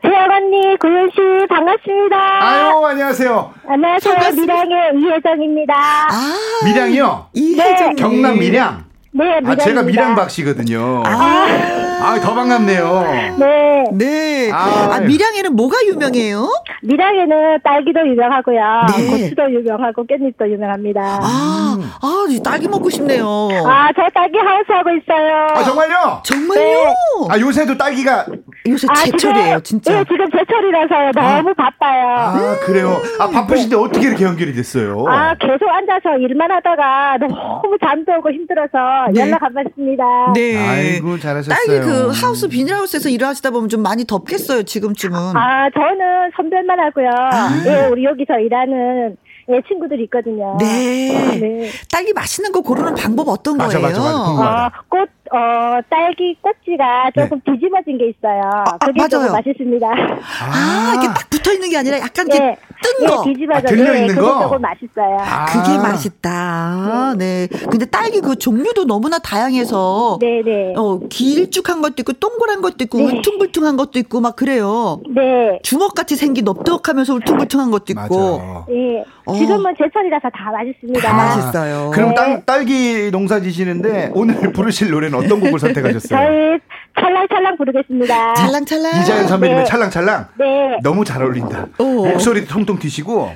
혜영 언니, 구윤 씨 반갑습니다. 아유 안녕하세요. 안녕하세요. 반갑습니다. 미랑의 이혜정입니다. 아. 밀양이요. 이혜정님. 경남 밀양. 네, 아 미랑입니다. 제가 밀양박 씨거든요. 아, 더 반갑네요. 네, 네. 아, 아, 밀양에는 뭐가 유명해요? 미랑에는 딸기도 유명하고요. 네. 고추도 유명하고 깻잎도 유명합니다. 아, 아, 이 딸기 먹고 싶네요. 아, 저 딸기 하우스 하고 있어요. 아 정말요? 정말요? 아 요새도 딸기가 요새 아, 제철이에요, 지금- 진짜. 네, 지금 제철이라서 너무 바빠요. 아 그래요. 아 바쁘신데 어떻게 이렇게 연결이 됐어요? 아, 계속 앉아서 일만 하다가 너무 잠도 오고 힘들어서 네. 연락 안 받습니다. 네. 아이고, 잘하셨어요. 딸기 그 하우스 비닐하우스에서 일하시다 보면 좀 많이 덥겠어요, 지금쯤은. 아, 저는 선별만 하고요. 아. 예, 우리 여기서 일하는 예, 친구들이 있거든요. 네. 네. 딸기 맛있는 거 고르는 방법 어떤 맞아, 거예요? 맞아, 맞아. 어, 꽃, 어, 딸기 꼭지가 조금 뒤집어진 게 있어요. 그게 아, 맞아요. 조금 맛있습니다. 아, 이게 딱 붙어 있는 게 아니라 약간 이렇게 예, 뜬 예, 거. 뒤집어져. 아, 들려 예, 있는 그게 거? 조금 맛있어요. 아. 그게 맛있다. 네. 근데 딸기 그 종류도 너무나 다양해서 네 네. 어, 길쭉한 것도 있고 동그란 것도 있고 네. 울퉁불퉁한 것도 있고 막 그래요. 네. 주먹같이 생긴 넙떡하면서 울퉁불퉁한 것도 있고. 맞아. 예. 어. 지금은 제철이라서 다 맛있습니다. 다 맛있어요. 그럼 네. 딸, 딸기 농사 지시는데 오늘 부르실 노래는 어떤 곡을 선택하셨어요? 저희 찰랑찰랑 부르겠습니다. 찰랑찰랑. 이자연 선배님의 네. 찰랑찰랑 네. 너무 잘 어울린다. 오. 목소리도 통통 튀시고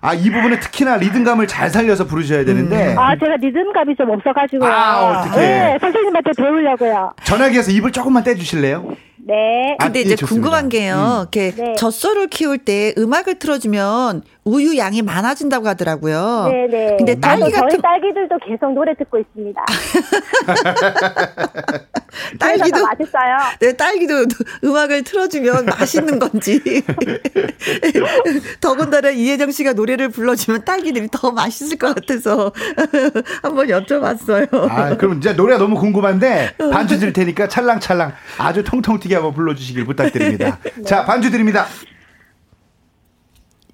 아 이 부분에 특히나 리듬감을 잘 살려서 부르셔야 되는데 아, 제가 리듬감이 좀 없어가지고. 아, 어떡해. 네, 선생님한테 배우려고요. 전화기에서 입을 조금만 떼주실래요? 네. 아, 근데 예, 이제 좋습니다. 궁금한 게요. 이렇게 네. 젖소를 키울 때 음악을 틀어주면 우유 양이 많아진다고 하더라고요. 네네. 근데 딸기 같은 저희 딸기들도 계속 노래 듣고 있습니다. 딸기도 맛있어요. 네, 딸기도 음악을 틀어주면 맛있는 건지. 더군다나 이혜정 씨가 노래를 불러주면 딸기들이 더 맛있을 것 같아서 한번 여쭤봤어요. 아 그럼 이제 노래가 너무 궁금한데 어. 반주 드릴 테니까 찰랑찰랑 아주 통통 튀게 한번 불러주시길 부탁드립니다. 자 반주 드립니다.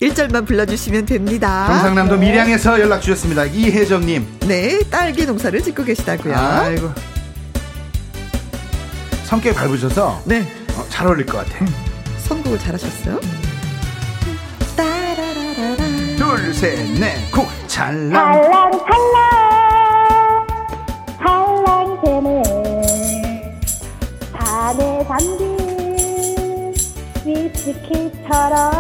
1절만 불러주시면 됩니다. 경상남도 밀양에서 연락 주셨습니다. 이혜정님. 네, 딸기 농사를 짓고 계시다고요. 선곡을 잘하셨어요. 둘, 셋, 넷, 쿵. 찰랑. 찰랑 찰랑 찰랑새는 밤에 잠긴 위스키처럼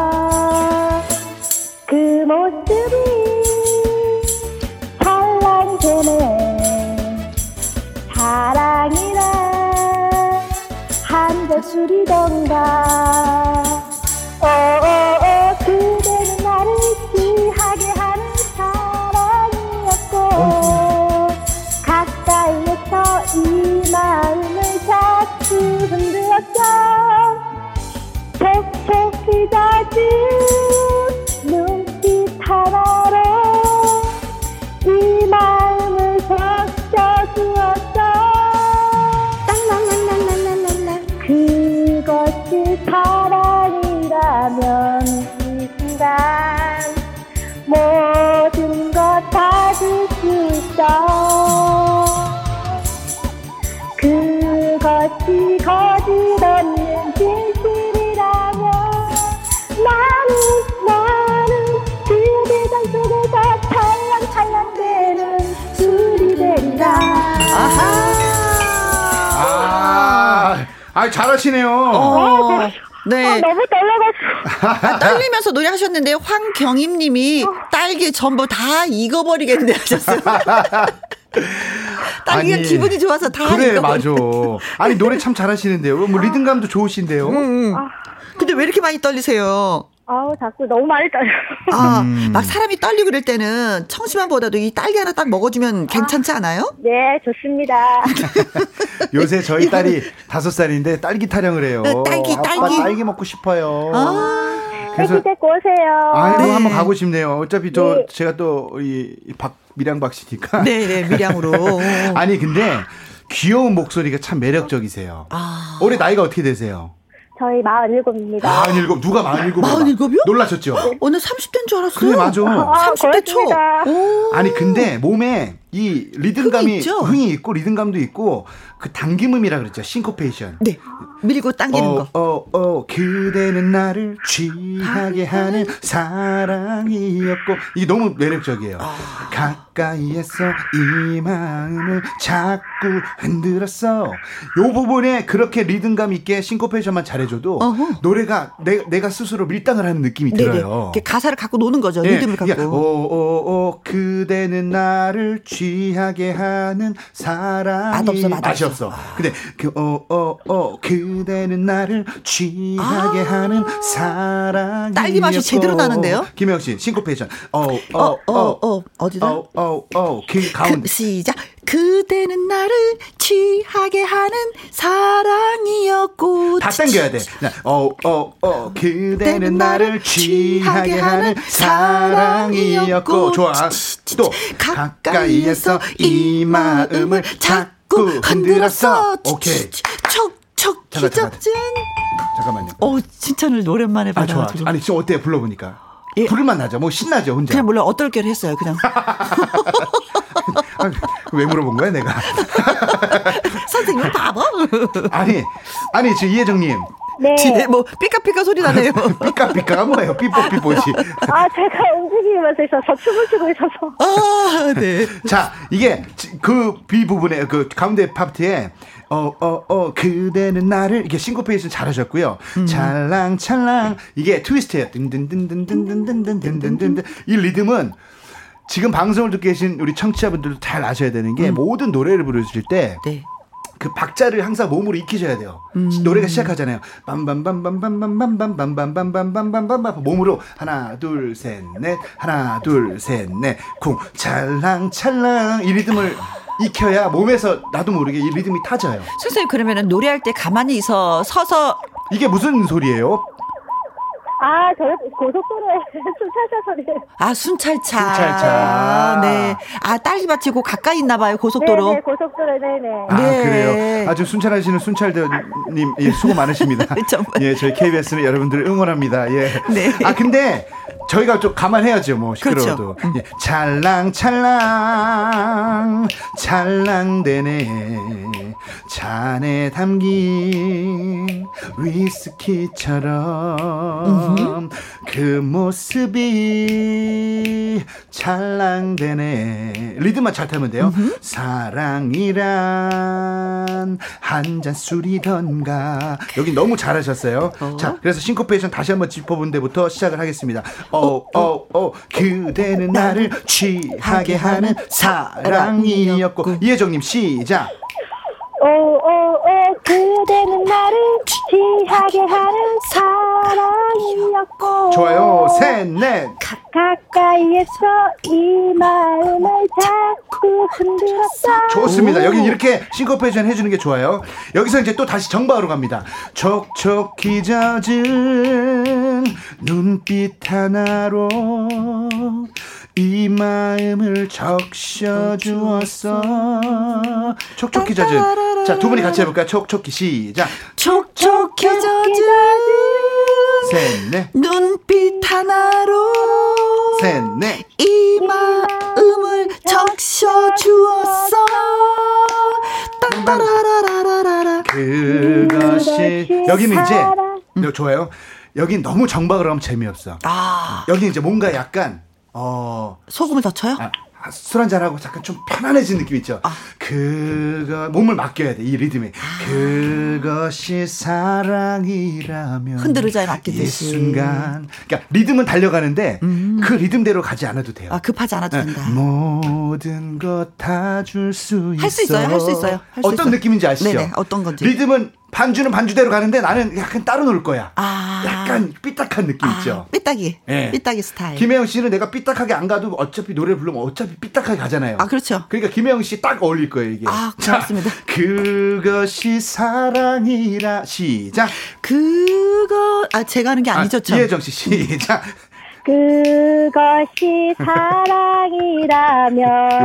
한잔 술이던가 잘하시네요. 어, 네. 아, 너무 떨려가지고 아, 떨리면서 노래하셨는데 황경임님이 딸기 전부 다 익어버리겠네 하셨어요. 딸기가 아니, 기분이 좋아서 다 그래, 익어버리. 맞아. 아니, 노래 참 잘하시는데요. 뭐 리듬감도 좋으신데요. 음. 근데 왜 이렇게 많이 떨리세요? 아우 자꾸 너무 많이 떨려 아, 음. 막 사람이 떨리고 그럴 때는 청심환보다도 이 딸기 하나 딱 먹어주면 괜찮지 않아요? 네 좋습니다 요새 저희 딸이 다섯 살인데 딸기 타령을 해요. 네, 딸기, 아빠 딸기. 딸기 먹고 싶어요. 아, 그래서 데리고 오세요 아이고 네. 한번 가고 싶네요. 어차피 저 네. 제가 또이박 미량 박 씨니까. 네네, 밀양으로. 아니 근데 귀여운 목소리가 참 매력적이세요. 아. 올해 나이가 어떻게 되세요? 저희 47입니다 마흔일곱 누가 마흔일곱? 마흔일곱이요? 놀라셨죠? 오늘 30대인 줄 알았어요. 그래 맞아. 아, 30대 초. 아니 근데 몸에 이 리듬감이? 흥이 있고 리듬감도 있고 그 당김음이라 그랬죠 싱코페이션. 네. 밀고 당기는 어, 거. 어, 어, 그대는 나를 취하게 하는 사랑이었고, 이게 너무 매력적이에요. 아. 가까이에서 이 마음을 자꾸 흔들었어. 요 부분에 그렇게 리듬감 있게 싱코페이션만 잘해줘도 어허. 노래가 내, 내가 스스로 밀당을 하는 느낌이 네네. 들어요. 이렇게 가사를 갖고 노는 거죠. 예, 리듬을 갖고. 오, 오, 오, 그대는 나를 취하게 하는 사랑이 맛없어, 맛없어. 없어. 근데 그, 어, 어, 어, 그대는 나를 취하게 하는 사랑이 아. 딸기 맛이 제대로 나는데요? 김영 씨, 싱코페이션. 어, 어, 어, 어, 어, 어, 어 디다? 어, 어, 어, 그 가운데. 그, 시작. 그대는 나를 취하게 하는 사랑이었고. 다 당겨야 돼. 자, 어, 어, 어, 그대는 나를 취하게 하는 사랑이었고. 좋아. 또, 가까이에서 이 마음을 자꾸 흔들었어. 오케이. 척척. 기적진. 잠깐만요. 어, 칭찬을 오랜만에 아, 좋아. 아니, 지금 어때요? 불러보니까. 예. 부를만 나죠? 뭐 신나죠, 혼자? 그냥 몰라 어떨 게를 했어요. 그냥 아, 왜 물어본 거야, 내가? 선생님 바보. 아니, 아니, 지금 이혜정님. 네. 뒤에 뭐 삐까삐까 소리 나네요. 삐까삐까가 뭐예요? 삐뽀삐뽀지. 아, 제가 움직이면서 있어서 춤을 추고 있어서. 아, 네. 자, 이게 그 B 부분에 그 가운데 파트에 어, 어, 어, 그대는 나를, 이게 싱코페이션 잘하셨고요. 찰랑찰랑. 이게 트위스트예요. 든든든든든든든든든든든. 이 리듬은 지금 방송을 듣고 계신 우리 청취자분들도 잘 아셔야 되는 게 모든 노래를 부르실 때 네. 그 박자를 항상 몸으로 익히셔야 돼요. 노래가 시작하잖아요. 빰빰빰빰빰빰빰빰빰빰빰빰빰빰빰빰빰 몸으로 하나 둘 셋 넷 하나 둘 셋넷쿵 찰랑 찰랑 이 리듬을 익혀야 몸에서 나도 모르게 이 리듬이 타져요. 선생님 그러면은 노래할 때 가만히 있어 서서 이게 무슨 소리예요? 아, 저 고속도로에 순찰차 소리예요. 아 순찰차. 순찰차. 아, 네. 아 딸기밭이 고 가까이 있나 봐요 고속도로. 네네, 고속도로, 네 네. 아 네. 그래요. 아주 순찰하시는 순찰대님 예, 수고 많으십니다. 예, 저희 KBS는 여러분들을 응원합니다. 예. 네. 아 근데 저희가 좀 감안해야죠, 뭐 시끄러워도. 그렇죠. 예, 찰랑찰랑 찰랑대네 잔에 담긴 위스키처럼 그 모습이 찰랑대네 리듬만 잘 타면 돼요. 사랑이란 한 잔 술이던가 여기 너무 잘하셨어요. 자, 그래서 싱코페이션 다시 한번 짚어본 데부터 시작을 하겠습니다. 어, 어, 어, 그대는 나를 취하게 하는 사랑이었고. 이혜정님 시작. 오오오 그대는 나를 취하게 하는 사랑이었고 좋아요. 셋, 넷. 가까이에서 이 마음을 자꾸 흔들었어 좋습니다. 여기 이렇게 싱커페이션 해주는 게 좋아요. 여기서 이제 또 다시 정박으로 갑니다. 촉촉히 젖은 눈빛 하나로 이 마음을 적셔주었어. 촉촉히 젖은. 자, 두 분이 같이 해볼까요? 촉촉히 시작. 촉촉히 젖은 셋, 넷. 눈빛 하나로 셋, 넷. 이 마음을 적셔 주었어. 따라라라라라. 그것이. 여기는 이제. 네, 좋아요. 여긴 너무 정박을 하면 재미없어. 아, 여기 이제 뭔가 약간 어. 소금을 더 쳐요? 아, 술 한잔하고 잠깐 좀 편안해진 느낌 있죠. 아. 그거 몸을 맡겨야 돼 이 리듬에. 그것이 사랑이라면 흔들의자에 이 맡기듯이. 순간. 그러니까 리듬은 달려가는데 그 리듬대로 가지 않아도 돼요. 아, 급하지 않아도 네, 된다. 모든 것 다 줄 수 있어. 할 수 있어요, 할 수 있어요, 할 수 어떤 있어요. 느낌인지 아시죠? 네네, 어떤 건지. 리듬은 반주는 반주대로 가는데 나는 약간 따로 놀 거야. 아. 약간 삐딱한 느낌 아, 있죠. 삐딱이. 예. 삐딱이 스타일. 김혜영 씨는 내가 삐딱하게 안 가도 어차피 노래를 부르면 어차피 삐딱하게 가잖아요. 아, 그렇죠. 그러니까 김혜영 씨 딱 어울릴 거예요, 이게. 아, 자, 고맙습니다. 그것이 사랑이라 시작. 그거, 아, 제가 하는 게 아니죠, 참. 이혜정 씨 시작. 그것이 사랑이라면.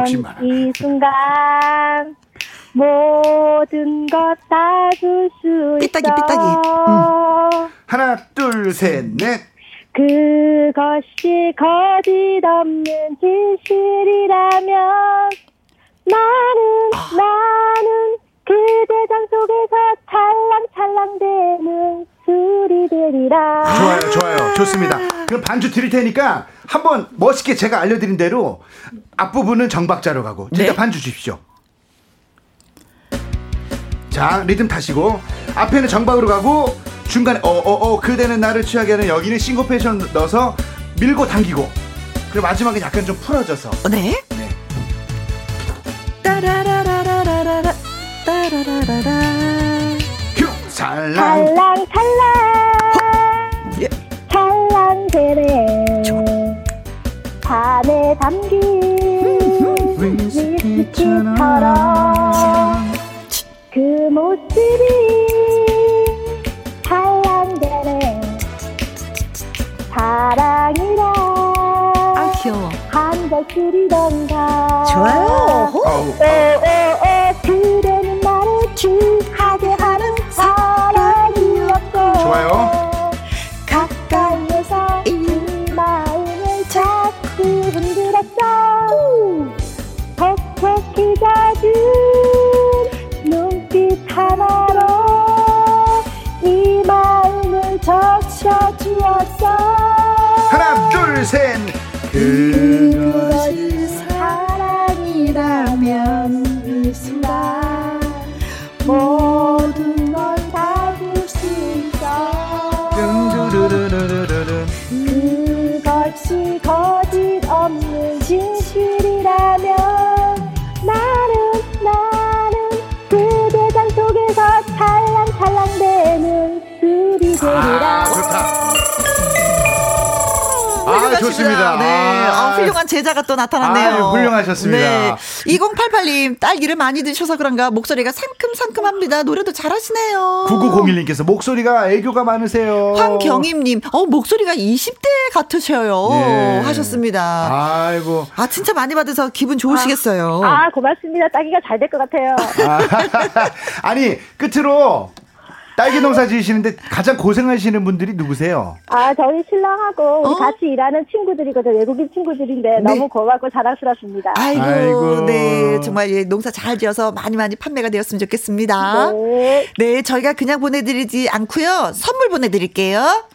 이 순간 모든 것 다 줄 수 있어 삐딱이, 삐딱이. 하나, 둘, 셋, 넷. 그것이 거짓 없는 진실이라면 나는 나는 그대장 속에서 찰랑찰랑대는 술이 되리라 좋아요, 좋아요. 좋습니다. 그럼 반주 드릴 테니까 한번 멋있게 제가 알려드린 대로 앞부분은 정박자로 가고 진짜 네. 반주 주십시오. 자, 리듬 타시고 앞에는 정박으로 가고 중간에 어어어 그대는 나를 취하게 하는 여기는 싱고페이션 넣어서 밀고 당기고 그리고 마지막에 약간 좀 풀어져서 어, 네. 네. 따라라라라라라. 따라라라라. 휴 살랑 찰랑찰랑 예. 찰랑대네 잔에 담긴 위스키처럼 그 모습이 찰랑대네 사랑이라 아, 귀여워. 한잔 술이던가 좋아요. 오오오 하나 둘 아, 훌륭하십니다. 좋습니다. 네. 아. 어, 훌륭한 제자가 또 나타났네요. 아유, 훌륭하셨습니다. 네. 2088님, 딸기를 많이 드셔서 그런가 목소리가 상큼상큼합니다. 노래도 잘하시네요. 9901님께서 목소리가 애교가 많으세요. 황경임님, 어, 목소리가 20대 같으셔요. 예. 하셨습니다. 아이고. 아, 진짜 많이 받아서 기분 좋으시겠어요. 아 고맙습니다 따기가 잘 될 것 같아요 아, 아니, 끝으로 딸기 농사 지으시는데 가장 고생하시는 분들이 누구세요? 아, 저희 신랑하고 우리 어? 같이 일하는 친구들이거든요. 외국인 친구들인데 너무 고맙고 자랑스럽습니다. 아이고, 아이고. 네. 정말 예, 농사 잘 지어서 많이 많이 판매가 되었으면 좋겠습니다. 네. 네, 저희가 그냥 보내드리지 않고요. 선물 보내드릴게요.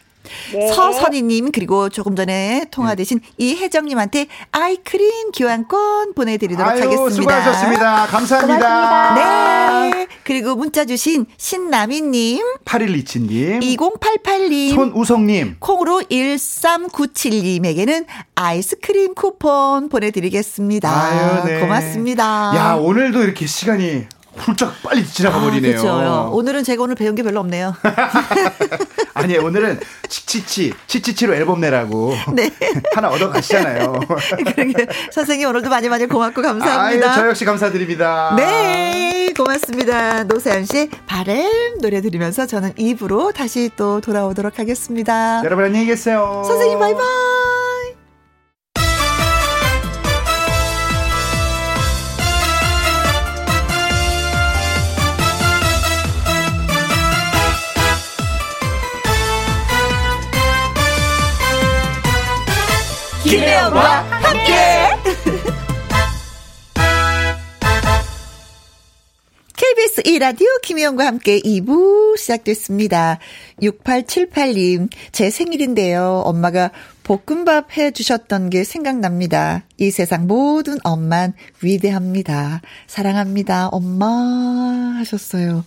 네. 서선희님 그리고 조금 전에 통화되신 이혜정님한테 아이크림 교환권 보내드리도록 아유, 하겠습니다. 수고하셨습니다. 감사합니다. 네. 그리고 문자 주신 신남희님, 8127님, 2088님, 손우성님, 콩으로 1397님에게는 아이스크림 쿠폰 보내드리겠습니다. 아유, 네. 고맙습니다. 야, 오늘도 이렇게 시간이 훌쩍 빨리 지나가 버리네요. 아, 그렇죠. 오늘은 제가 오늘 배운 게 별로 없네요. 아니, 오늘은 치치치, 치치치로 앨범 내라고. 네. 하나 얻어 가시잖아요. 그러게 선생님 오늘도 많이 많이 고맙고 아유, 감사합니다. 저 역시 감사드립니다. 네, 고맙습니다. 노세현 씨 바램 노래 들으면서 저는 입으로 다시 또 돌아오도록 하겠습니다. 여러분 안녕히 계세요. 선생님 바이바이. 김혜영과 함께. KBS 1라디오 김혜영과 함께 2부 시작됐습니다. 6878님, 제 생일인데요. 엄마가 볶음밥 해 주셨던 게 생각납니다. 이 세상 모든 엄만 위대합니다. 사랑합니다. 엄마 하셨어요.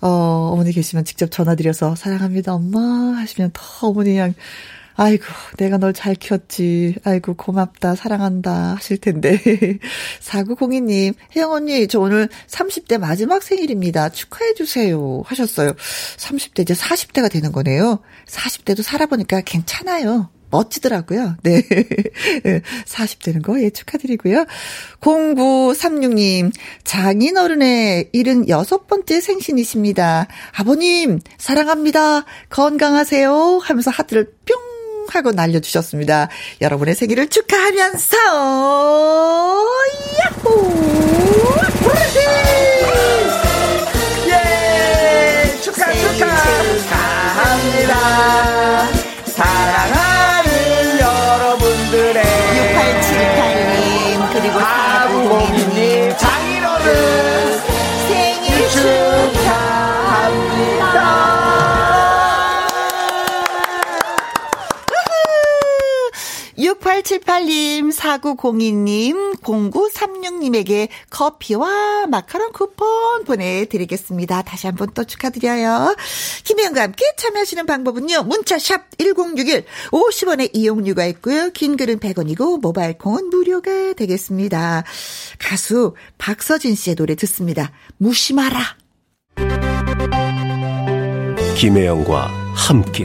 어, 어머니 계시면 직접 전화드려서 사랑합니다. 엄마 하시면 더 어머니 그냥 아이고, 내가 널 잘 키웠지. 아이고, 고맙다, 사랑한다 하실 텐데. 4902님, 혜영 언니, 저 오늘 30대 마지막 생일입니다. 축하해주세요. 하셨어요. 30대 이제 40대가 되는 거네요. 40대도 살아보니까 괜찮아요. 멋지더라고요. 네. 40대는 거, 예, 축하드리고요. 0936님, 장인어른의 76번째 생신이십니다. 아버님, 사랑합니다. 건강하세요. 하면서 하트를 뿅! 하고 날려주셨습니다. 여러분의 생일을 축하하면서, 야호! 예! 축하, 축하 합니다. 6878님, 4902님, 0936님에게 커피와 마카롱 쿠폰 보내드리겠습니다. 다시 한번 또 축하드려요. 김혜영과 함께 참여하시는 방법은요. 문자샵 1061, 50원의 이용료가 있고요. 긴 글은 100원이고 모바일 콩은 무료가 되겠습니다. 가수 박서진 씨의 노래 듣습니다. 무심하라. 김혜영과 함께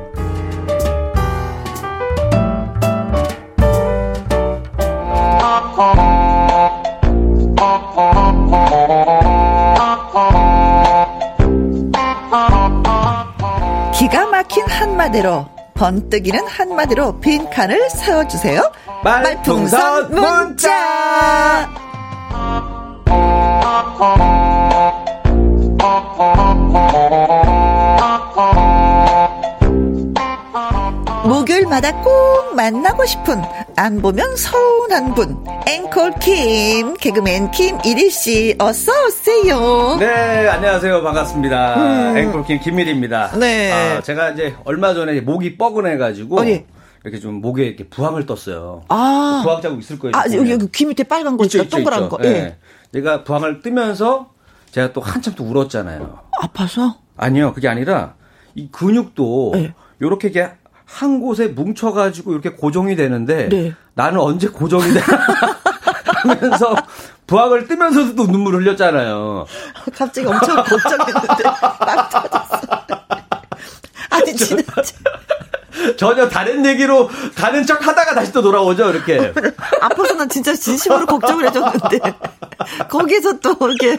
기가 막힌 한마디로 번뜩이는 한마디로 빈 칸을 세워주세요. 말풍선 문자. 목요일마다 꼭 만나고 싶은 안 보면 서운한 분 앵콜 킴 개그맨 김일희 씨 어서 오세요. 네, 안녕하세요. 반갑습니다. 앵콜 킴 김일입니다. 음. 네. 아, 제가 이제 얼마 전에 목이 뻐근해가지고 어, 예. 이렇게 좀 목에 이렇게 부항을 떴어요. 아, 부항 자국 있을 거예요. 아 여기, 여기 귀 밑에 빨간 거 있죠, 동그란 거. 예. 예. 내가 부항을 뜨면서 제가 또 한참 또 울었잖아요. 아파서? 아니요, 그게 아니라 이 근육도 네. 이렇게 이게 한 곳에 뭉쳐가지고 이렇게 고정이 되는데 네. 나는 언제 고정이 되나 하면서 부항을 뜨면서도 또 눈물 흘렸잖아요. 갑자기 엄청 걱정했는데 딱 터졌어. 아니 진짜 전혀 다른 얘기로 가는 척 하다가 다시 또 돌아오죠, 이렇게. 난 진짜 진심으로 걱정을 해줬는데 거기서 또 이렇게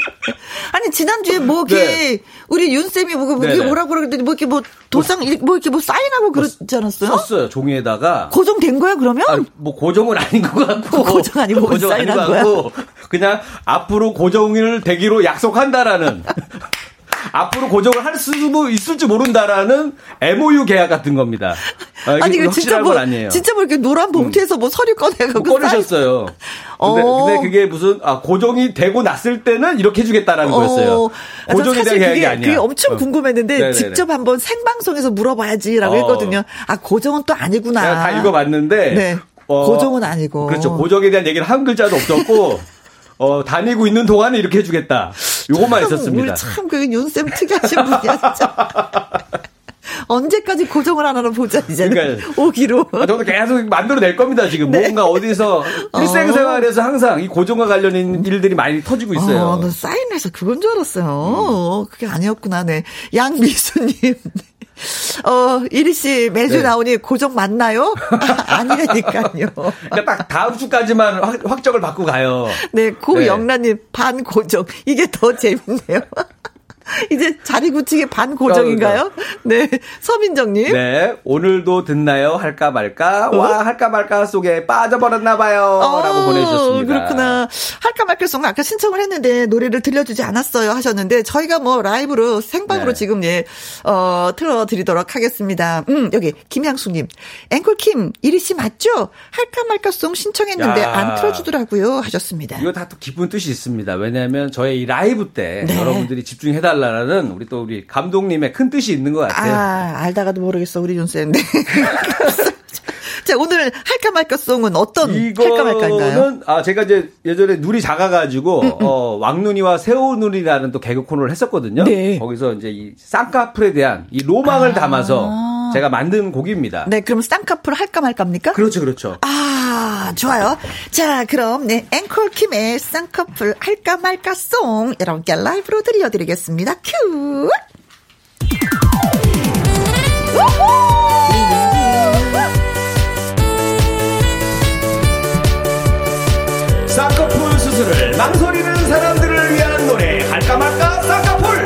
아니 지난주에 뭐 이렇게 네. 우리 윤 쌤이 뭐, 뭐 이렇게 네네. 뭐라고 그러더니 뭐 이렇게 뭐 도장 일- 뭐 이렇게 뭐 사인하고 그러지 않았어요? 썼어요, 종이에다가. 고정된 거야 그러면? 아, 뭐 고정은 아닌 것 같고 고정 아니고 고정 아닌 사인한 것 같고 그냥 앞으로 고정을 되기로 약속한다라는 앞으로 고정을 할 수도 있을지 모른다라는 MOU 계약 같은 겁니다. 아, 아니 그 진짜 뭐건 아니에요. 음. 진짜 뭐 이렇게 노란 봉투에서 뭐 서류 꺼내갖고 뭐 꺼내셨어요. 근데, 어. 근데 그게 무슨 아 고정이 되고 났을 때는 이렇게 해주겠다라는 거였어요. 어, 고정에 사실 대한 계약이 그게, 아니야. 그게 엄청 어. 궁금했는데 네네네. 직접 한번 생방송에서 물어봐야지라고 어. 했거든요. 아 고정은 또 아니구나. 제가 다 읽어봤는데 네. 어, 고정은 아니고. 그렇죠. 고정에 대한 얘기는 한 글자도 없었고 어, 다니고 있는 동안에 이렇게 해주겠다. 요것만 있었습니다. 우리 참그 윤쌤 특이하신 분이야 진짜. 언제까지 고정을 안 하나 보자 이제는 그러니까. 오기로. 아, 저도 계속 만들어낼 겁니다, 지금. 네. 뭔가 어디서 일생생활에서 항상 이 고정과 관련된 일들이 많이 터지고 있어요. 어, 나 사인해서 그건 줄 알았어요. 어, 그게 아니었구나, 네. 양미수님. 어, 이리 씨 매주 네. 나오니 고정 맞나요? 아, 아니라니까요. 그러니까 딱 다음 주까지만 확, 확정을 받고 가요. 네, 고영란님 반 고정. 이게 더 재밌네요. 이제 자리 굳히기 반 고정인가요? 네, 서민정님. 네, 오늘도 듣나요? 할까 말까? 와, 할까 말까 속에 빠져버렸나봐요. 라고 어, 보내주셨습니다. 그렇구나. 할까 말까 송 아까 신청을 했는데 노래를 들려주지 않았어요 하셨는데 저희가 뭐 라이브로 생방으로 네. 지금 예, 어, 틀어드리도록 하겠습니다. 음, 여기 김향숙님. 앵콜 킴, 이리 씨 맞죠? 할까 말까 송 신청했는데 야. 안 틀어주더라고요 하셨습니다. 이거 다 또 기쁜 뜻이 있습니다. 왜냐하면 저의 이 라이브 때 네. 여러분들이 집중해달라 는 우리 또 우리 감독님의 큰 뜻이 있는 것 같아요. 아, 알다가도 모르겠어, 우리. 네. 자, 오늘 할까 말까 송은 어떤 할까 말까인가요? 아 제가 이제 예전에 눈이 작아가지고 어 왕눈이와 새우눈이라는 또 개그 코너를 했었거든요. 네. 거기서 이제 이 쌍꺼풀에 대한 이 로망을 담아서 제가 만든 곡입니다. 네, 그럼 쌍꺼풀 할까 말까입니까? 그렇죠, 그렇죠. 아, 좋아요. 자, 그럼, 네, 앵콜킴의 쌍꺼풀 할까 말까 송 여러분께 라이브로 들려드리겠습니다. 큐! 쌍꺼풀 수술을 망설이는 사람들을 위한 노래 할까 말까 쌍꺼풀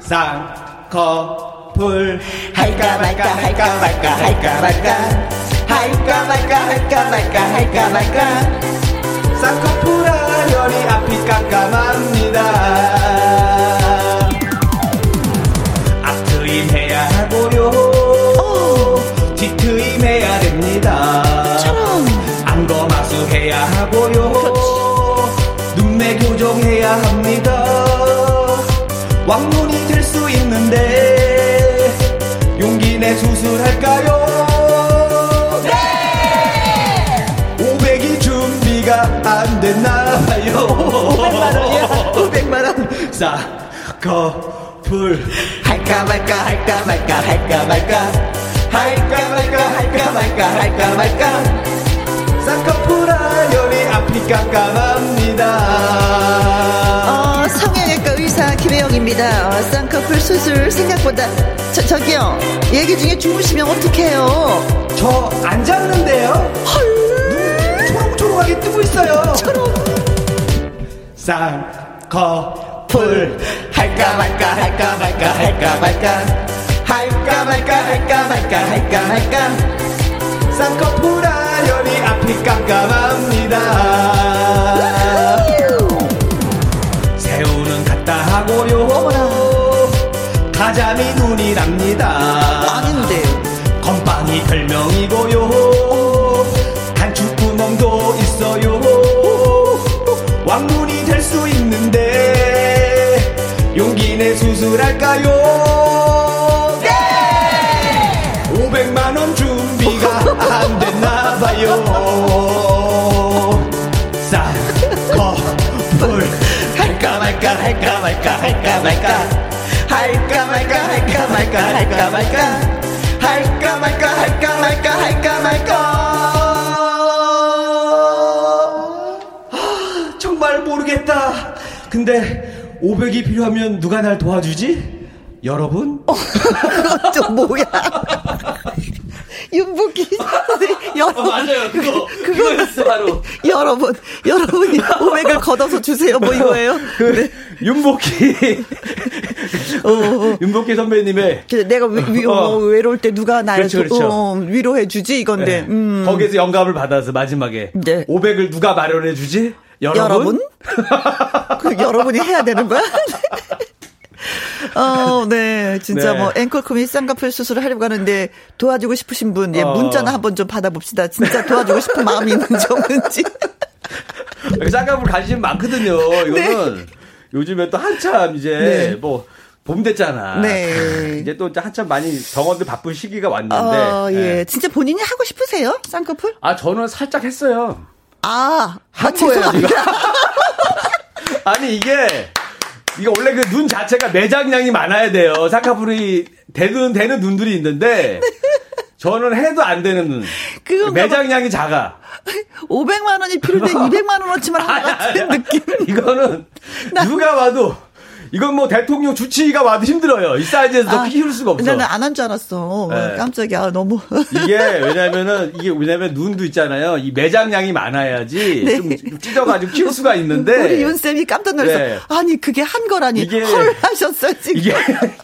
쌍꺼풀 할까 말까 할까 말까 할까 말까 할까 말까 할까 말까 할까 500이 준비가 안 됐나요 500만원이야, 500만원. 쌍꺼풀 할까 말까 할까 말까 할까 말까. 할까 말까 할까 말까 할까 말까. 쌍꺼풀 하려니 앞이 깜깜합니다. 어, 성형외과 의사 김혜영입니다. 어, 쌍꺼풀 수술 생각보다 저, 저기요. 얘기 중에 주무시면 어떡해요? 저 앉았는데요? 눈 초록초록하게 뜨고 있어요. 쌍꺼풀 할까 말까 할까 말까 할까 말까. 할까 말까 할까 말까 할까 말까. 쌍꺼풀 하려니 앞이 깜깜합니다. 새우는 갔다 하고요. 가자미 눈이 납니다. 아닌데 건빵이 별명이고 할까 말까? 할까 말까 할까 말까 할까 말까? 할까 말까 할까 말까 할까 말까? 아, 정말 모르겠다. 근데 500이 필요하면 누가 날 도와주지? 여러분? 어, 저 뭐야? 윤복희 여러분 어, 맞아요 그거 그거- 그거였어 바로 여러분 여러분이 500을 걷어서 주세요 뭐 이거예요 그 윤복희 윤복희 선배님의 그래서 내가 위, 위, 어, 어. 외로울 때 누가 나를 그렇죠, 그렇죠. 어, 위로해 주지 이건데 네. 음. 거기에서 영감을 받아서 마지막에 네. 500을 누가 마련해 주지? 여러분? 여러분? 그 여러분이 해야 되는 거야? 어, 네. 진짜 네. 뭐, 앵콜코미 쌍꺼풀 수술을 하려고 하는데 도와주고 싶으신 분, 예, 어. 문자나 한번 좀 받아봅시다. 진짜 도와주고 싶은 마음이 있는지 없는지. 쌍꺼풀 관심 많거든요. 이거는 요즘에 또 한참 이제 네. 뭐 봄 됐잖아. 네. 이제 또 한참 많이 병원들 바쁜 시기가 왔는데. 어, 예. 예. 진짜 본인이 하고 싶으세요? 쌍꺼풀? 아 저는 살짝 했어요. 아, 한 아, 거예요. 지금. 아니 이게 이거 원래 그 눈 자체가 매장량이 많아야 돼요. 쌍꺼풀이 되는 되는 눈들이 있는데 저는 해도 안 되는 눈. 그건가 봐. 매장량이 작아. 500만 원이 필요한데 200만 원어치만 같은 느낌. 이거는 누가 봐도 이건 뭐 대통령 주치의가 와도 힘들어요. 이 사이즈에서 더 키울 수가 없어. 나는 안 한 줄 알았어. 네. 깜짝이야. 너무. 이게 왜냐면은 이게 왜냐면 눈도 있잖아요. 이 매장량이 많아야지 네. 좀 찢어가지고 키울 수가 있는데 우리 윤 쌤이 깜짝 놀랐어. 네. 아니, 그게 한 거라니. 이게- 헐 하셨어요, 지금. 이게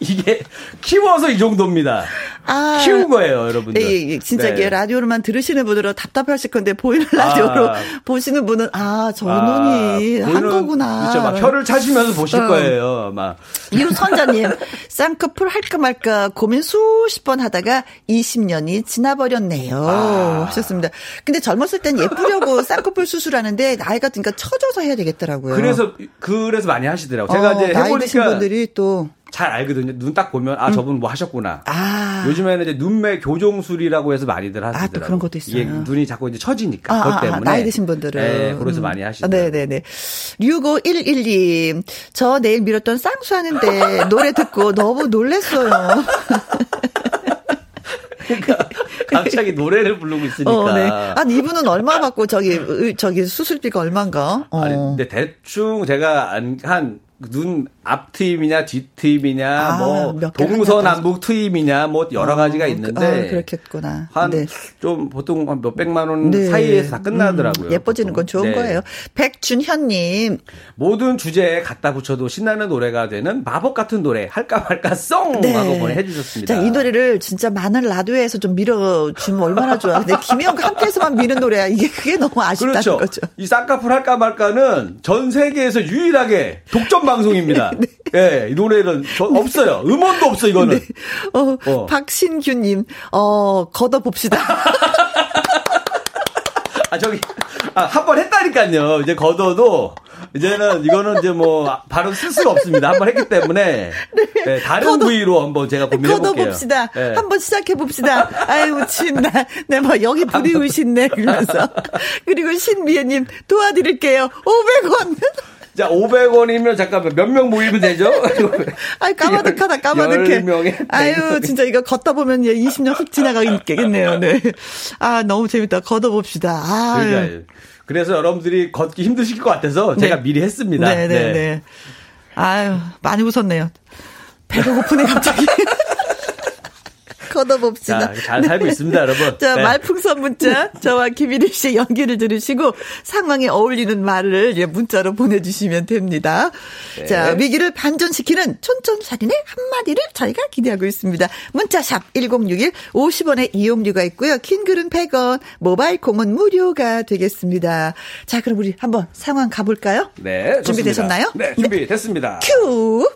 이게 키워서 이 정도입니다. 아. 키운 거예요, 여러분들. 예, 예, 예. 진짜 네. 이게 라디오로만 들으시는 분들은 답답하실 건데 보이는 라디오로 아. 보시는 분은 아, 저 아, 눈이 한 보이는- 거구나. 그렇죠. 막 혀를 차시면서 보실 어. 거예요. 막 유선자님, 쌍꺼풀 할까 말까 고민 수십 번 하다가 20년이 지나버렸네요. 아. 하셨습니다. 근데 젊었을 땐 예쁘려고 쌍꺼풀 수술하는데 나이가 드니까 처져서 해야 되겠더라고요. 그래서 그래서 많이 하시더라고. 제가 어, 이제 나이 드신 해보니까 분들이 또 잘 알거든요. 눈 딱 보면 아 저분 뭐 하셨구나. 아. 요즘에는 이제 눈매 교정술이라고 해서 많이들 하시더라고요. 또 그런 것도 있어요. 이게 눈이 자꾸 이제 처지니까 아, 그것 아, 아, 때문에 나이 드신 분들은. 네, 그래서 음. 많이 아, 하시더라고요. 네네네. 6511님, 저 내일 미뤘던 쌍수 하는데 노래 듣고 너무 놀랬어요. 갑자기 노래를 부르고 있으니까. 어, 네. 아니, 이분은 얼마 받고 저기, 의- 저기 수술비가 얼마인가? 어. 아니, 근데 대충 제가 한, 한, 눈 앞트임이냐, 뒷트임이냐, 아, 뭐, 동서남북 트임이냐, 뭐, 여러 가지가 있는데. 아, 그렇겠구나. 한, 네. 좀, 보통 한 몇백만 원 네. 사이에서 다 끝나더라고요. 음, 예뻐지는 건 보통. 좋은 네. 거예요. 백준현 님, 모든 주제에 갖다 붙여도 신나는 노래가 되는 마법 같은 노래, 할까 말까 송! 하고 보내 주셨습니다. 네. 자, 이 노래를 진짜 많은 라디오에서 좀 밀어 주면 얼마나 좋아. 근데 김혜영과 함께해서만 미는 노래야. 이게 그게 너무 아쉽다는 그렇죠. 거죠. 이 쌍꺼풀 할까 말까는 전 세계에서 유일하게 독점 방송입니다. 예, 이 노래는 저, 없어요. 음원도 없어, 이거는. 어, 어. 박신규님, 어, 걷어 봅시다. 아, 저기, 아, 한 번 했다니까요. 이제 걷어도, 이제는 이거는 이제 뭐, 바로 쓸 수가 없습니다. 한 번 했기 때문에. 네, 다른 걷어- 부위로 한번 제가 고민해 볼게요. 걷어봅시다. 예. 한번 시작해 봅시다. 아유, 친다. 네, 뭐, 여기 으신네. 그러면서. 그리고 신미애님, 도와드릴게요. 500원. 자, 500원이면 잠깐만 몇 명 모이면 되죠? 아이, 까마득하다, 까마득해. 10명의 아유, 진짜 이거 걷다 보면 20년 훅 지나가겠네요, 네. 아, 너무 재밌다. 걷어봅시다. 아유. 그러니까 그래서 여러분들이 걷기 힘드실 것 같아서 제가 네. 미리 했습니다. 네, 네, 네. 아유, 많이 웃었네요. 배가 고프네, 갑자기. 걷어봅시다. 자, 잘 살고 있습니다, 여러분. 자, 네. 말풍선 문자, 저와 김일희 씨의 연기를 들으시고 상황에 어울리는 말을 예, 문자로 보내주시면 됩니다. 네. 자, 위기를 반전시키는 촌촌살인의 한마디를 저희가 기대하고 있습니다. 문자샵 1061, 50원의 이용료가 있고요. 킹글은 100원, 모바일 콩은 무료가 되겠습니다. 자, 그럼 우리 한번 상황 가볼까요? 네. 준비되셨나요? 네, 준비됐습니다. 큐!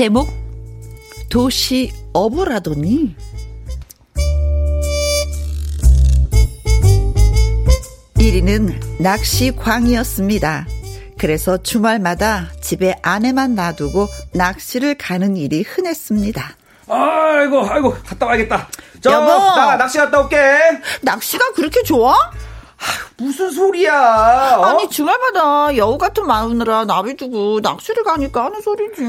제목 도시 어부라더니 일위는 낚시 광이었습니다. 그래서 주말마다 집에 아내만 놔두고 낚시를 가는 일이 흔했습니다. 아이고, 아이고, 갔다 와야겠다. 저, 여보! 나 낚시 갔다 올게. 낚시가 그렇게 좋아? 무슨 소리야? 어? 아니 주말마다 여우 같은 마누라 나비 두고 낚시를 가니까 하는 소리지.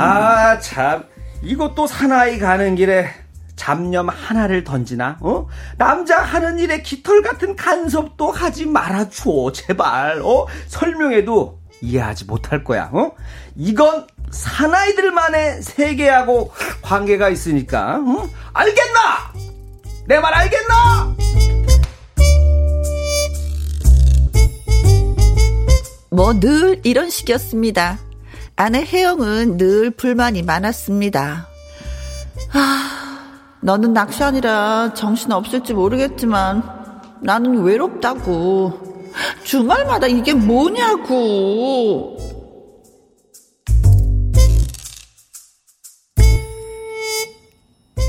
아, 참. 이것도 사나이 가는 길에 잡념 하나를 던지나? 어? 남자 하는 일에 깃털 같은 간섭도 하지 말아줘, 제발. 어? 설명해도 이해하지 못할 거야. 어? 이건 사나이들만의 세계하고 관계가 있으니까. 어? 알겠나? 내 말 알겠나? 뭐 늘 이런 식이었습니다. 아내 혜영은 늘 불만이 많았습니다. 아, 너는 낚시하느라 정신 없을지 모르겠지만 나는 외롭다고. 주말마다 이게 뭐냐고.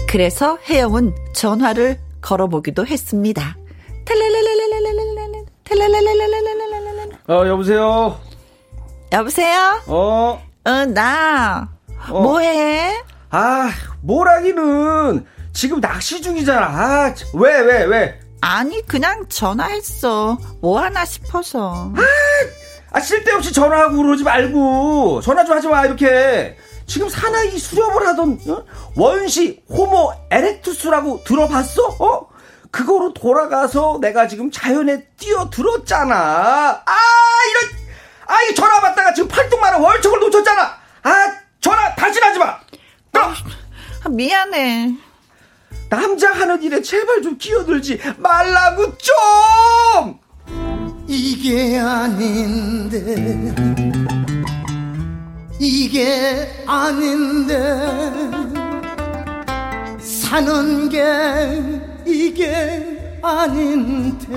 그래서 혜영은 전화를 걸어보기도 했습니다. 탈랄랄랄랄랄랄랄랄, 탈랄랄랄랄랄랄랄랄. 어, 여보세요? 여보세요? 어? 응, 나. 어. 뭐해? 아, 뭐라기는. 지금 낚시 중이잖아. 아, 참, 왜, 왜, 왜? 아니, 그냥 전화했어. 뭐 하나 싶어서. 아, 쓸데없이 전화하고 그러지 말고. 전화 좀 하지 마, 이렇게. 지금 사나이 수렵을 하던, 어? 원시 호모 에렉투스라고 들어봤어? 어? 그거로 돌아가서 내가 지금 자연에 뛰어들었잖아. 아, 이런, 아, 이 전화 받다가 지금 팔뚝만한 월척을 놓쳤잖아. 아, 전화 다시 하지 마. 끊어. 아, 미안해. 남자 하는 일에 제발 좀 끼어들지 말라고 좀! 이게 아닌데 이게 아닌데 사는 게 이게 아닌데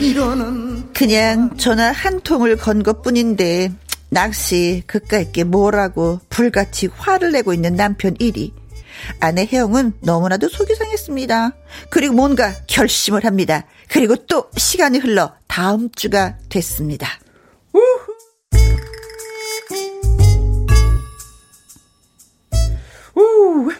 이러는 그냥 전화 한 통을 건 것 뿐인데, 낚시 그까 있게 뭐라고 불같이 화를 내고 있는 남편 1위. 아내 혜영은 너무나도 속이 상했습니다. 그리고 뭔가 결심을 합니다. 그리고 또 시간이 흘러 다음 주가 됐습니다. 우,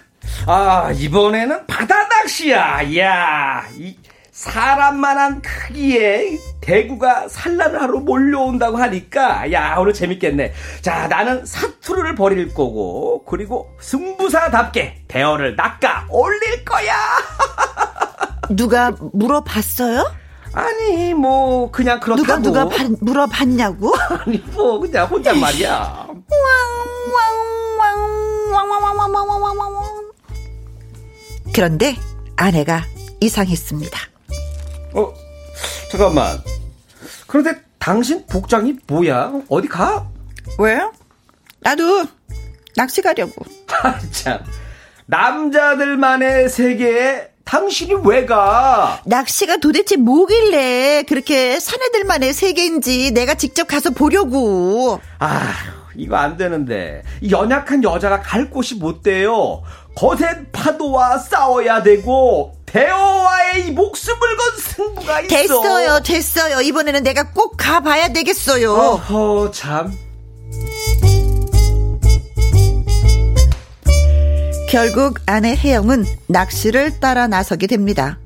아, 이번에는 바다 낚시야. 이야, 이 사람만한 크기의 대구가 산란을 하러 몰려온다고 하니까, 야, 오늘 재밌겠네. 자, 나는 사투를 벌일 거고, 그리고 승부사답게 대어를 낚아 올릴 거야. 누가 물어봤어요? 아니, 뭐, 그냥 누가 그렇다고. 누가 바- 물어봤냐고? 아니, 뭐, 그냥 혼잣말이야. 그런데 아내가 이상했습니다. 어, 잠깐만. 그런데 당신 복장이 뭐야? 어디 가? 왜? 나도 낚시 가려고. 아, 참. 남자들만의 세계에 당신이 왜 가? 낚시가 도대체 뭐길래 그렇게 사내들만의 세계인지 내가 직접 가서 보려고. 아, 이거 안 되는데. 이 연약한 여자가 갈 곳이 못 돼요. 거센 파도와 싸워야 되고, 대어와의 이 목숨을 건 승부가 있어. 됐어요, 됐어요. 이번에는 내가 꼭 가봐야 되겠어요. 어허, 참. 결국 아내 혜영은 낚시를 따라 나서게 됩니다.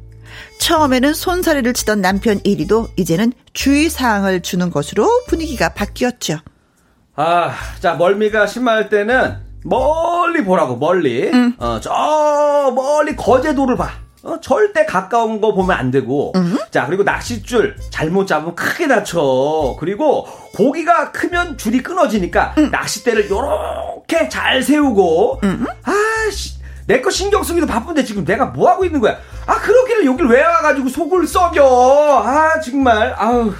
처음에는 손사래를 치던 남편 이리도 이제는 주의사항을 주는 것으로 분위기가 바뀌었죠. 아, 자, 멀미가 심할 때는 멀리 보라고, 멀리. 어, 저 멀리 거제도를 봐. 어, 절대 가까운 거 보면 안 되고. 자, 그리고 낚싯줄 잘못 잡으면 크게 다쳐. 그리고 고기가 크면 줄이 끊어지니까 낚싯대를 요렇게 잘 세우고. 아씨, 내 거 신경 쓰기도 바쁜데 지금 내가 뭐 하고 있는 거야? 아, 그러기를 여길 왜 와가지고 속을 썩여? 아, 정말, 아우.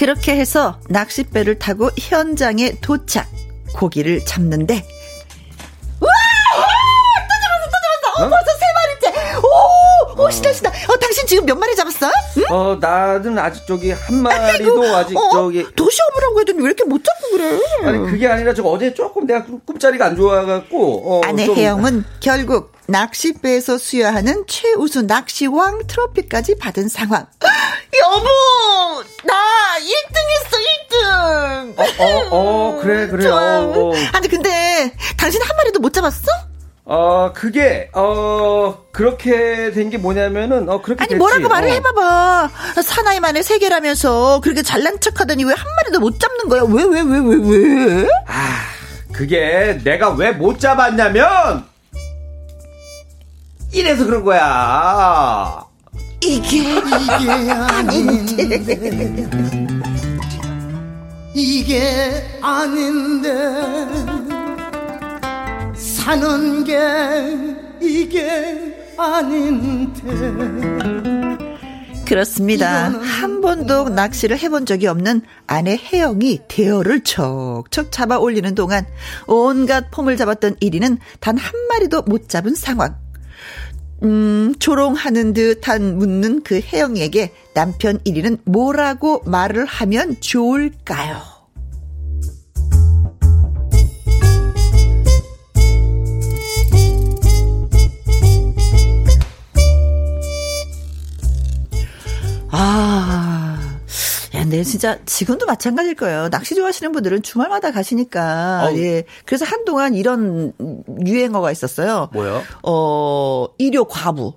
그렇게 해서 낚싯배를 타고 현장에 도착. 고기를 잡는데 우와! 또 잡았어, 또 잡았어. 어, 벌써 세 마리째. 오, 오, 신나, 신나. 어, 당신 지금 몇 마리 잡았어? 응? 어, 나는 아직 저기 한 마리도 아직 어, 저기. 도시 오므라고 해도 왜 이렇게 못 잡고 그래? 아니 그게 아니라 저 어제 조금 내가 꿈- 꿈자리가 안 좋아갖고 어, 아내 좀- 혜영은 결국 낚싯배에서 수여하는 최우수 낚시왕 트로피까지 받은 상황. 여보, 나 1등 했어, 1등. 어, 어, 그래, 그래, 좋아. 어, 어. 아니, 근데, 당신 한 마리도 못 잡았어? 어 그게 어 그렇게 된 게 뭐냐면은 어 그렇게 아니, 됐지. 뭐라고 말을 어. 해봐봐. 사나이 만에 세 개라면서 그렇게 잘난 척 하더니 왜 한 마리도 못 잡는 거야? 왜, 왜, 왜, 왜, 왜? 아 그게 내가 왜 못 잡았냐면 이래서 그런 거야. 이게, 이게 아닌데 이게 아닌데 사는 게 이게 아닌데 그렇습니다. 한 번도 낚시를 해본 적이 없는 아내 혜영이 대어를 척척 잡아 올리는 동안 온갖 폼을 잡았던 1위는 단 한 마리도 못 잡은 상황. 음, 조롱하는 듯한 묻는 그 혜영에게 남편 1위는 뭐라고 말을 하면 좋을까요? 아, 야, 근데 진짜 지금도 마찬가지일 거예요. 낚시 좋아하시는 분들은 주말마다 가시니까. 어우. 예. 그래서 한동안 이런 유행어가 있었어요. 뭐요? 어, 일요 과부.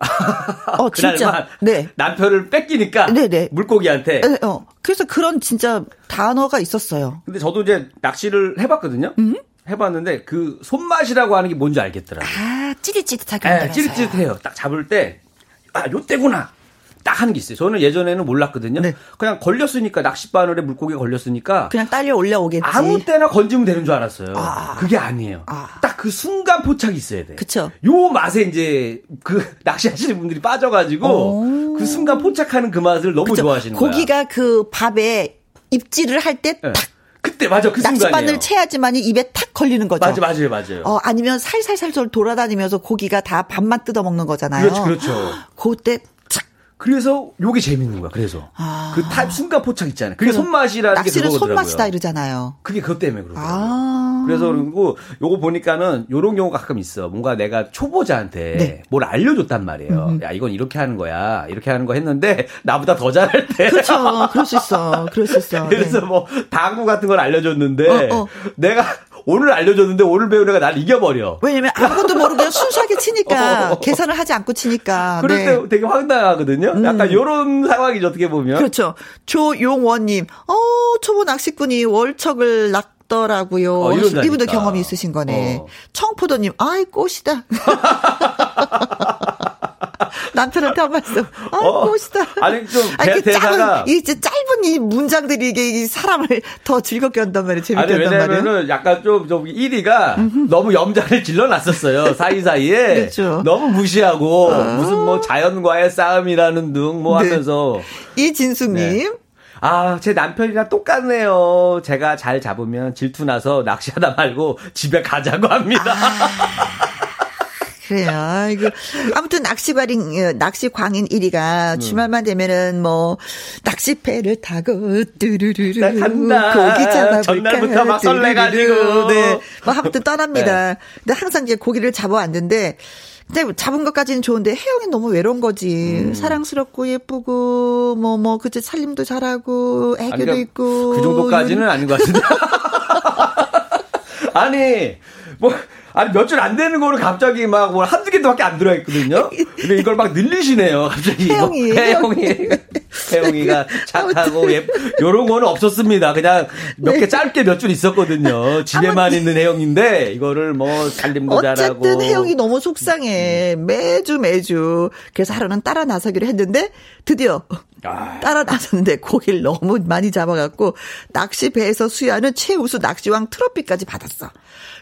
어, 진짜. 네. 남편을 뺏기니까 네네. 물고기한테. 예, 어. 그래서 그런 진짜 단어가 있었어요. 근데 저도 이제 낚시를 해봤거든요. 해봤는데 그 손맛이라고 하는 게 뭔지 알겠더라. 아, 찌릿찌릿하게. 예, 한다면서요. 찌릿찌릿해요. 딱 잡을 때, 아, 요때구나. 딱 하는 게 있어요. 저는 예전에는 몰랐거든요. 네. 그냥 걸렸으니까, 낚싯바늘에 물고기가 걸렸으니까, 그냥 딸려 올라오겠지. 아무 때나 건지면 되는 줄 알았어요. 아. 그게 아니에요. 아. 딱그 순간 포착이 있어야 돼. 그쵸. 요 맛에 이제 그 낚시하시는 분들이 빠져가지고, 오. 그 순간 포착하는 그 맛을 너무 그쵸? 좋아하시는 거야. 고기가 그 밥에 입질을 할때 예. 탁 그때, 맞아. 그 순간이에요. 낚싯바늘 채야지만이 입에 탁 걸리는 거죠. 맞아, 맞아요, 맞아요. 어, 아니면 살살살살 돌아다니면서 고기가 다 밥만 뜯어 먹는 거잖아요. 그렇죠, 그렇죠. 그때 착 그래서 요게 재밌는 거야. 그래서 아. 그 타입 순간 포착 있잖아요. 그게 손맛이라는 게 낚시는 그거더라고요. 손맛이다 이러잖아요. 그게 그것 때문에 그러더라고요. 아. 그래서 그리고 요거 보니까는 요런 경우가 가끔 있어. 뭔가 내가 초보자한테 네. 뭘 알려줬단 말이에요. 야 이건 이렇게 하는 거야. 이렇게 하는 거 했는데 나보다 더 잘할 때. 그렇죠. 그럴 수 있어. 그럴 수 있어. 그래서 네. 뭐 당구 같은 걸 알려줬는데 어, 어. 내가 오늘 알려줬는데 오늘 배운 애가 날 이겨버려. 왜냐면 아무것도 모르고 순수하게 치니까 어. 계산을 하지 않고 치니까. 그럴 네. 때 되게 황당하거든요. 약간 요런 상황이죠 어떻게 보면. 그렇죠. 조용원님, 어, 초보 낚시꾼이 월척을 낚 더라고요. 어, 이런다니까. 이분도 경험이 있으신 거네. 어. 청포도님, 아이, 꽃이다. 남편한테 한 말씀. 아, 어. 꽃이다. 아니, 좀 아니, 대- 그 대사가- 짧은, 이 짧은 이 문장들이 이게 이 사람을 더 즐겁게 한단 말이에요. 재밌게 아니 한단 말이에요. 왜냐면은 약간 좀 좀 1위가 너무 염장을 질러놨었어요 사이사이에 그렇죠. 너무 무시하고 무슨 뭐 자연과의 싸움이라는 등뭐 네. 하면서 이진숙님. 아제 남편이랑 똑같네요 제가 잘 잡으면 질투나서 낚시하다 말고 집에 가자고 합니다 그래요. 아이고. 아무튼 낚시광인, 어, 낚시 광인 1위가 음. 주말만 되면은 뭐, 낚시패를 타고, 뚜루루루. 나 간다. 고기 잡아볼까. 전날부터 막. 설레가지고. 네. 뭐, 아무튼 떠납니다. 근데 항상 이제 고기를 잡아왔는데, 근데 잡은 것까지는 좋은데 혜영이 너무 외로운 거지. 음. 사랑스럽고 예쁘고 뭐뭐 그치 살림도 잘하고 애교도 아니, 그러니까 있고. 그 정도까지는 아닌 것 같은데. 아니, 뭐, 아니, 몇 줄 안 되는 거를 갑자기 막, 뭐, 한두 개도밖에 안 들어있거든요? 근데 이걸 막 늘리시네요, 갑자기. 이거. 혜영이, 혜영이. 혜영이가 착하고, 예, 요런 거는 없었습니다. 그냥 몇개 짧게 몇 줄 있었거든요. 집에만 있는 혜영인데, 이거를 뭐, 살림도 잘하고. 어쨌든 혜영이 너무 속상해. 매주 매주. 그래서 하루는 따라 나서기로 했는데 드디어 아. 따라 나섰는데 고기를 너무 많이 잡아갖고 낚시 배에서 수여하는 최우수 낚시왕 트로피까지 받았어.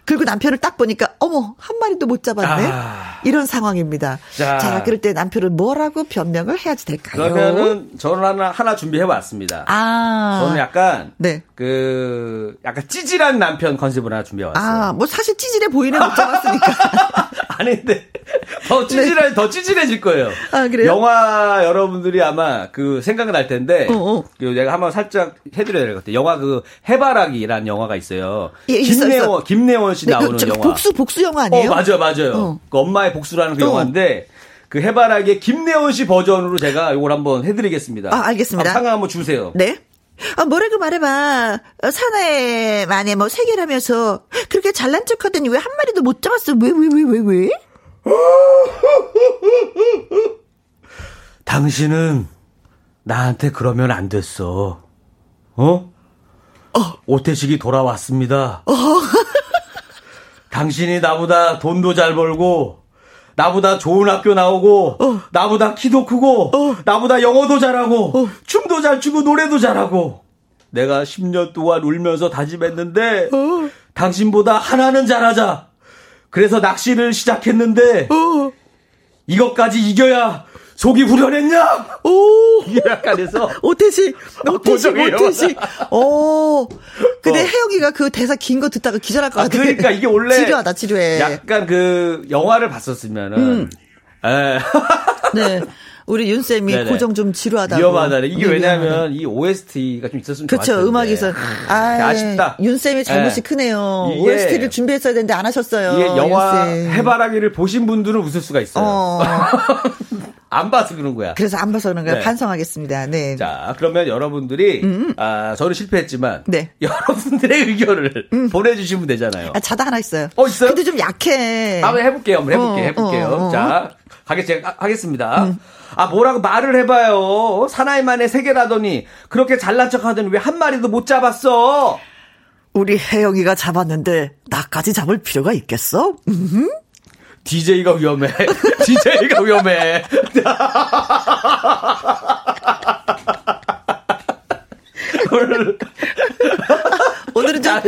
그리고 남편을 딱 보니까 어머 한 마리도 못 잡았네. 아. 이런 상황입니다. 자. 자. 그럴 때 남편은 뭐라고 변명을 해야지 될까요? 그러면은, 저는 하나, 하나 준비해 왔습니다. 아 저는 약간, 네. 그, 약간 찌질한 남편 컨셉을 하나 준비해 왔어요. 아, 뭐 사실 찌질해 보이네 못 잡았으니까. 아닌데 더 찌질해 더 찌질해질 거예요. 네. 아, 그래요? 영화 여러분들이 아마 그 생각날 텐데 어, 어. 그 내가 한번 살짝 해드려야 될 것 같아요. 영화 그 해바라기라는 영화가 있어요. 예, 김내원. 김내원 씨 네, 나오는 그, 저, 영화. 복수 복수 영화 아니에요? 어 맞아요 맞아요. 어. 그 엄마의 복수라는 그 어. 영화인데. 그 해바라기의 김내원 씨 버전으로 제가 이걸 한번 해드리겠습니다. 아, 알겠습니다. 상황 한번 주세요. 네. 아, 뭐라고 말해봐. 어, 사나이 만에 뭐 세계라면서 그렇게 잘난 척 하더니 왜 한 마리도 못 잡았어? 왜, 왜, 왜, 왜, 왜? 당신은 나한테 그러면 안 됐어. 어? 오태식이 돌아왔습니다. 당신이 나보다 돈도 잘 벌고, 나보다 좋은 학교 나오고, 나보다 키도 크고, 나보다 영어도 잘하고, 춤도 잘 추고, 노래도 잘하고, 내가 10년 동안 울면서 다짐했는데, 당신보다 하나는 잘하자. 그래서 낚시를 시작했는데, 이것까지 이겨야 속이 후련했냐? 오! 약간 해서 오태식, 오태식. 오태식. 오. 근데 어. 혜영이가 그 대사 긴 거 듣다가 기절할 것 아, 같아. 그러니까 이게 원래 지루하다, 지루해. 약간 그 영화를 봤었으면은 음. 에, 네. 우리 윤 쌤이 네네. 고정 좀 지루하다고. 위험하다. 이게 네, 왜냐하면 이 OST가 좀 있었으면 좋았을 텐데. 음악에서. 아, 아쉽다. 윤 쌤이 잘못이 예. 크네요. OST를 준비했어야 되는데 안 하셨어요. 이게 영화. 해바라기를 보신 분들은 웃을 수가 있어요. 어. 안 봐서 그런 거야. 그래서 안 봐서 그런 거예요. 네. 반성하겠습니다. 네. 자, 그러면 여러분들이 아, 저는 실패했지만 네. 여러분들의 의견을 보내 주시면 되잖아요. 아, 자다 하나 있어요. 어, 있어요? 근데 좀 약해. 한번 해 볼게요. 한번 해 볼게요. 어, 해볼게요. 어, 어. 자, 하겠, 제가 하겠습니다. 아, 뭐라고 말을 해봐요. 사나이만의 세계라더니 그렇게 잘난 척 하더니 왜 한 마리도 못 잡았어? 우리 혜영이가 잡았는데 나까지 잡을 필요가 있겠어? 음. DJ가 위험해. DJ가 위험해. 오늘 오늘은 좀 다-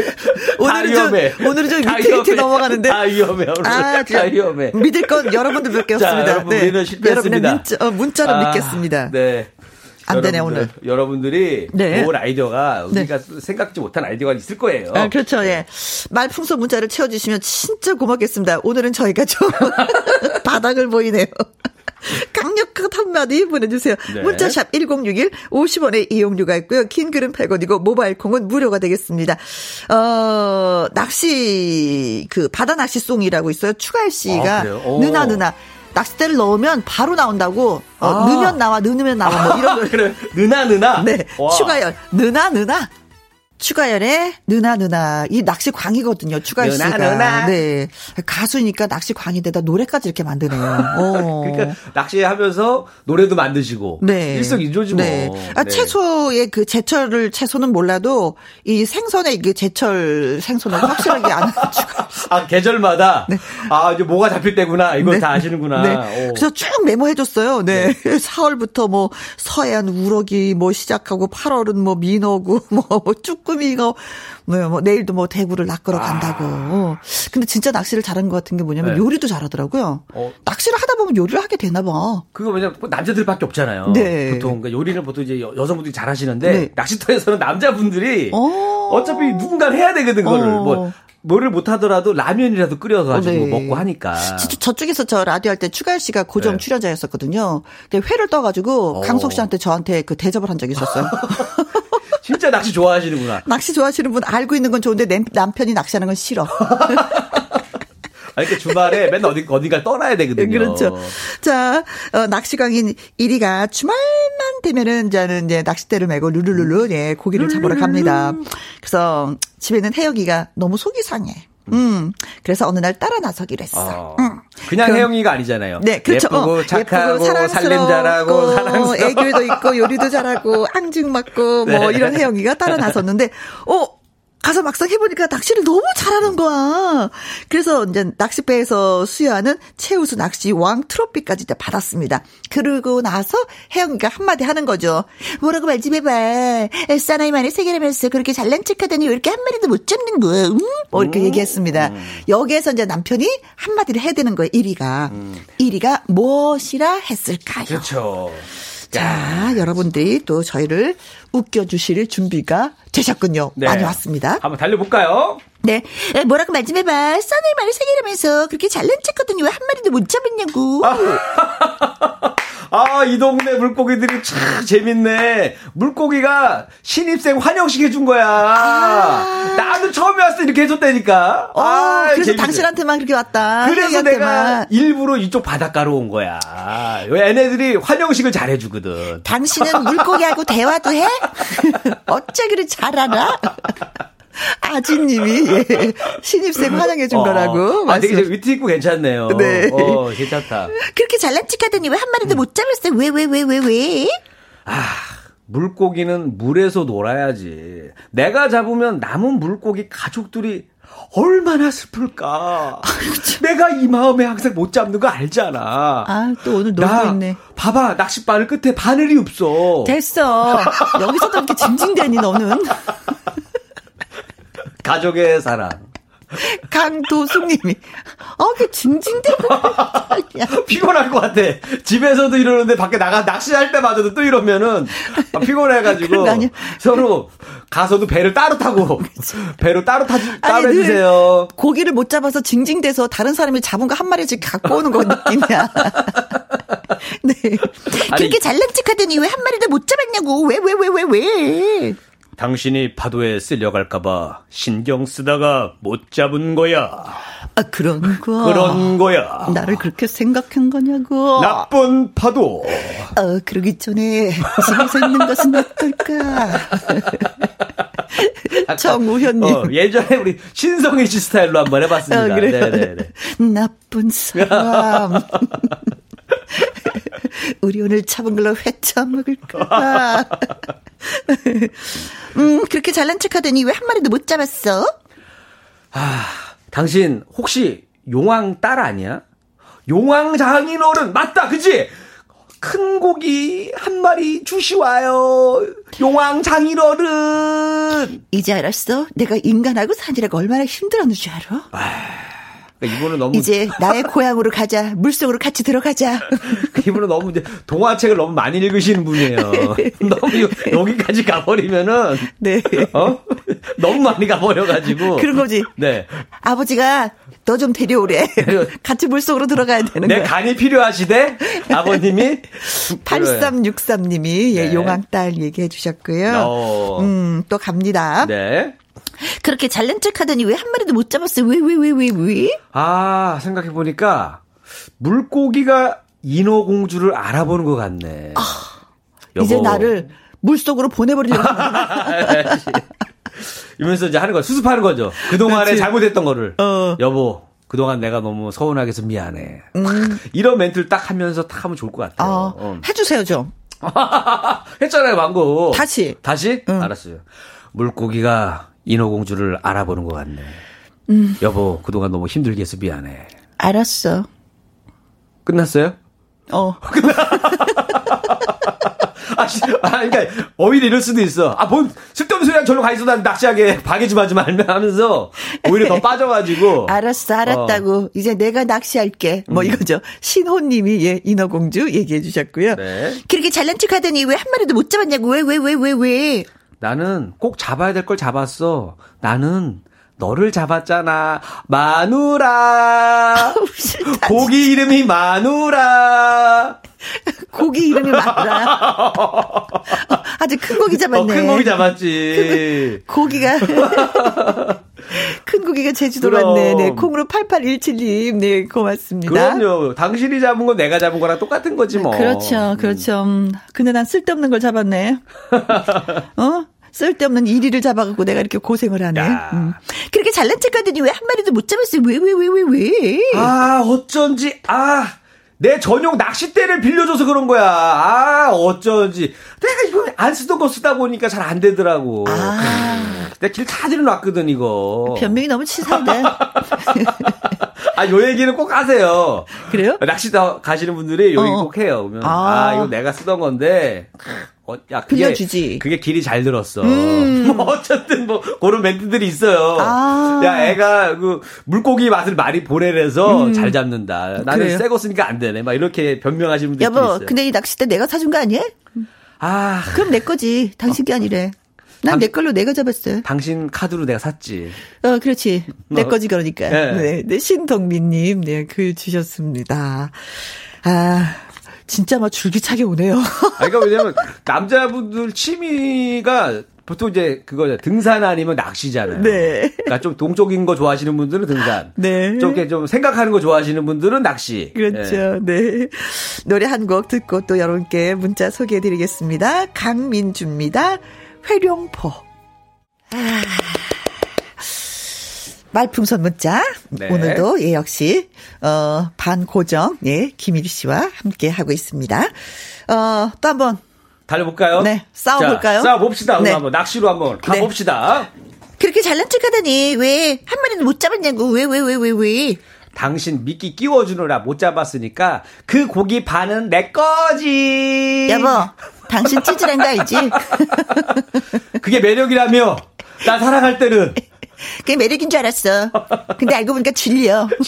오늘은 다 위험해. 좀 오늘은 좀다 위태위태 위험해. 넘어가는데. 다 위험해. 아, 다 위험해. 믿을 건 여러분들 밖에 자, 없습니다. 여러분, 우리는 실패했습니다. 여러분의 문자, 어, 문자로 아, 믿겠습니다. 네. 안 되네, 여러분들, 오늘. 여러분들이 네. 좋은 아이디어가 네. 우리가 생각지 못한 아이디어가 있을 거예요. 아, 그렇죠. 예. 말풍선 문자를 채워주시면 진짜 고맙겠습니다. 오늘은 저희가 좀 바닥을 보이네요. 강력한 한마디 보내주세요. 네. 문자샵 1061 50원의 이용료가 있고요. 긴 글은 100원이고 모바일 콩은 무료가 되겠습니다. 어, 낚시 그 바다 낚시송이라고 있어요. 추가할 씨가 아. 느나 느나 낚싯대를 넣으면 바로 나온다고 어, 아. 넣으면 나와 넣으면 나와 뭐 이런 노래 그래. 느나 느나. 네. 와. 추가열. 느나, 느나. 추가열의 느나, 느나. 이 낚시 광이거든요. 추가열 느나, 씨가. 느나. 네. 가수니까 낚시 광인데다 노래까지 이렇게 만드네요. 어. 그러니까 낚시하면서 노래도 만드시고 네. 일석이조지 뭐. 네. 아, 네. 채소의 그 제철을 채소는 몰라도 이 생선의 그 제철 생선은 확실하게 아는 추가. 아 계절마다 네. 아 이제 뭐가 잡힐 때구나 이걸 네. 다 아시는구나. 네. 오. 그래서 쭉 메모해줬어요. 네. 4월부터 뭐 서해안 우럭이 뭐 시작하고 8월은 뭐 민어고 뭐, 뭐쭈 꾸미가 뭐, 뭐 내일도 뭐 대구를 낚으러 간다고. 어. 근데 진짜 낚시를 잘한 것 같은 게 뭐냐면 아. 네. 요리도 잘하더라고요. 어. 낚시를 하다 보면 요리를 하게 되나 봐. 그거 왜냐 면 남자들밖에 없잖아요. 네. 보통 그러니까 요리는 보통 이제 여, 성분들이 잘하시는데 네. 낚시터에서는 남자분들이 어. 어차피 누군가 해야 되거든 그거를 어. 뭐 뭐를 못하더라도 라면이라도 끓여서 가지고 네. 먹고 하니까. 저, 저쪽에서 저 라디오 할 때 추가열 씨가 고정 네. 출연자였었거든요. 근데 회를 떠가지고 어. 강석 씨한테 저한테 그 대접을 한 적이 있었어요. 진짜 낚시 좋아하시는구나. 낚시 좋아하시는 분 알고 있는 건 좋은데 남, 남편이 낚시하는 건 싫어. 아니, 그 주말에 맨날 어디, 어딘가 떠나야 되거든요. 그렇죠. 자, 어, 낚시광인 1위가 주말만 되면은 이제는 이제 낚싯대를 메고 룰루룰루 예, 고기를 잡으러 갑니다. 그래서 집에는 혜영이가 너무 속이 상해. 음. 그래서 어느 날 따라 나서기로 했어. 어. 음. 그냥 그럼- 혜영이가 아니잖아요. 네, 그렇죠. 예쁘고 어, 착하고 살림 잘하고 사랑스러워. 애교도 있고 요리도 잘하고 앙증 맞고 뭐 네. 이런 혜영이가 따라 나섰는데 어 가서 막상 해보니까 낚시를 너무 잘하는 거야. 그래서 이제 낚시배에서 수여하는 최우수 낚시 왕 트로피까지 이제 받았습니다. 그러고 나서 혜영이가 한마디 하는 거죠. 뭐라고 말 좀 해봐. 사나이 만에 세계라면서 그렇게 잘난 척하더니 왜 이렇게 한 마리도 못 잡는 거야. 음? 뭐 이렇게 얘기했습니다. 여기에서 이제 남편이 한마디를 해야 되는 거예요. 1위가. 1위가 무엇이라 했을까요? 그렇죠. 자, 여러분들이 또 저희를 웃겨주실 준비가 되셨군요. 네. 많이 왔습니다. 한번 달려볼까요? 네. 에, 뭐라고 말좀 해봐. 써늘 말을 세계라면서 그렇게 잘난 척하더니 왜 한 마리도 못 잡았냐고. 아, 이 동네 물고기들이 참 재밌네. 물고기가 신입생 환영식 해준 거야. 나도 처음에 왔을 때 이렇게 해줬다니까. 어, 아, 그래서 재밌네. 당신한테만 그렇게 왔다. 그래서. 내가 일부러 이쪽 바닷가로 온 거야. 왜 얘네들이 환영식을 잘 해주거든. 당신은 물고기하고 대화도 해? 어째 그리 잘 알아? 아지님이 예, 신입생 환영해 준 거라고. 아, 되게 위트 있고 괜찮네요. 네. 어, 괜찮다. 그렇게 잘난 척하더니 왜한 음. 마리도 못 잡았어? 왜왜 왜 왜 왜? 물고기는 물에서 놀아야지. 내가 잡으면 남은 물고기 가족들이 얼마나 슬플까. 내가 이 마음에 항상 못 잡는 거 알잖아. 아, 또 오늘 놀고 나 있네. 봐봐 낚싯바늘 끝에 바늘이 없어. 됐어. 여기서도 이렇게 징징대니 너는. 가족의 사랑. 강도숙님이. 어, 그 징징대고. 피곤할 것 같아. 집에서도 이러는데 밖에 나가 낚시할 때마저도 또 이러면은 아, 피곤해가지고? 서로 가서도 배를 따로 타고 배로 따로 타 따로 아니, 늘 해주세요. 고기를 못 잡아서 징징대서 다른 사람이 잡은 거 한 마리씩 갖고 오는 거 느낌이야. 네. 그렇게 잘난 척하더니 왜 한 마리도 못 잡았냐고. 왜, 왜, 왜, 왜, 왜. 당신이 파도에 쓸려갈까봐 신경 쓰다가 못 잡은 거야. 아, 그런 거. 그런 거야. 나를 그렇게 생각한 거냐고. 나쁜 파도. 어, 그러기 전에 집에서 있는 것은 어떨까? 정우현님. 어, 예전에 우리 신성희 씨 스타일로 한번 해봤습니다. 어, 그래요? 네네네. 나쁜 사람. 우리 오늘 잡은 걸로 회차 먹을까? 음, 그렇게 잘난 척 하더니 왜 한 마리도 못 잡았어? 당신 혹시 용왕 딸 아니야? 용왕 장인어른 맞다, 그지? 큰 고기 한 마리 주시와요. 용왕 장인어른. 이제 알았어? 내가 인간하고 사니라고 얼마나 힘들었는 줄 알아? 그러니까 이분은 너무 이제 나의 고향으로 가자. 물속으로 같이 들어가자. 이분은 너무 이제 동화책을 너무 많이 읽으시는 분이에요. 너무 요- 여기까지 가버리면은 네. 어 너무 많이 가버려가지고 그런 거지. 네. 아버지가 너 좀 데려오래. 같이 물속으로 들어가야 되는 내 거야. 간이 필요하시대 아버님이 8363님이 예, 네. 용왕 딸 얘기해 주셨고요. 어. 음, 또 갑니다. 네. 그렇게 잘난 척 하더니 왜 한 마리도 못 잡았어요? 왜, 왜, 왜, 왜, 왜? 아, 생각해보니까, 물고기가 인어공주를 알아보는 것 같네. 여보. 이제 나를 물속으로 보내버리려고. 이러면서 이제 하는 거, 수습하는 거죠. 그동안에 그렇지. 잘못했던 거를. 어. 여보, 그동안 내가 너무 서운하게 해서 미안해. 이런 멘트를 딱 하면서 딱 하면 좋을 것 같아요. 음. 어, 어. 해주세요, 좀. 했잖아요, 방금. 다시. 다시? 응. 알았어요. 물고기가 인어공주를 알아보는 것 같네. 음. 여보, 그동안 너무 힘들게 해서 미안해. 알았어. 끝났어요? 어. 아, 씨, 아, 그러니까 오히려 이럴 수도 있어. 아, 뭔 쓸데없는 소리야. 절로 가 있어. 난 낚시하게 방해 좀 하지 말면 하면서 오히려 더 빠져가지고. 알았어, 알았다고. 이제 내가 낚시할게. 뭐 이거죠. 신호님이 예, 인어공주 얘기해 주셨고요. 네. 그렇게 잘난 척 하더니 왜 한 마리도 못 잡았냐고. 왜, 왜, 왜, 왜, 왜. 나는 꼭 잡아야 될 걸 잡았어. 나는 너를 잡았잖아. 마누라. 싫다. 고기 이름이 마누라. 고기 이름이 맞더라. 아주 큰 고기 어, 잡았네. 큰 고기 잡았지. 고기가 큰 고기가 제주도 그럼. 갔네. 네, 콩으로 8817님. 네, 고맙습니다. 그럼요. 당신이 잡은 건 내가 잡은 거랑 똑같은 거지 뭐. 그렇죠, 그렇죠. 음, 근데 난 쓸데없는 걸 잡았네. 어? 쓸데없는 이리를 잡아갖고 내가 이렇게 고생을 하네. 야. 음. 그렇게 잘난 척하더니 왜 한 마리도 못 잡았어요? 왜, 왜, 왜, 왜, 왜? 아, 어쩐지, 아, 내 전용 낚싯대를 빌려줘서 그런 거야. 아, 어쩐지. 내가 이거 안 쓰던 거 쓰다 보니까 잘 안 되더라고. 아. 내가 길다 들여놨거든, 이거. 변명이 너무 치사한데. 아, 요 얘기는 꼭 하세요. 그래요? 낚시대 가시는 분들이 요 얘기 어. 꼭 해요. 그러면, 아. 아, 이거 내가 쓰던 건데, 어, 야, 그게, 빌려주지. 그게 길이 잘 들었어. 음. 뭐 어쨌든 뭐, 그런 멘트들이 있어요. 아. 야, 애가 그, 물고기 맛을 많이 보내래서 잘 잡는다. 나는 음. 그래요? 새거 쓰니까 안 되네. 막 이렇게 변명하시는 분들이 여보, 있어요. 근데 이 낚싯대 내가 사준 거 아니야? 아, 그럼 내 거지. 당신 게 아니래. 난내 걸로 내가 잡았어요. 당신 카드로 내가 샀지. 어, 그렇지. 내 어. 거지, 그러니까. 네. 네. 네, 신덕민님, 네, 글 주셨습니다. 아, 진짜 막 줄기차게 오네요. 아, 그러니까 왜냐면 남자분들 취미가 보통 이제 그거죠. 등산 아니면 낚시잖아요. 네. 그러니까 좀 동적인 거 좋아하시는 분들은 등산. 네. 좀 이렇게 좀 생각하는 거 좋아하시는 분들은 낚시. 그렇죠. 네. 노래 한 곡 듣고 또 여러분께 문자 소개해 드리겠습니다. 강민주입니다. 회룡포. 아. 말풍선 문자. 네. 오늘도 예 역시 어 반고정 예 김일희 씨와 함께 하고 있습니다. 어 또 한번 달려볼까요? 네, 싸워볼까요? 자, 싸워봅시다. 네. 한번 낚시로 한번 네. 가봅시다. 그렇게 잘난 척하더니 왜 한 마리는 못 잡았냐고 왜왜 왜 왜 왜? 당신 미끼 끼워주느라 못 잡았으니까 그 고기 반은 내 거지. 여보, 당신 찌질한 거 알지? 그게 매력이라며. 나 사랑할 때는. 그게 매력인 줄 알았어. 근데 알고 보니까 질려.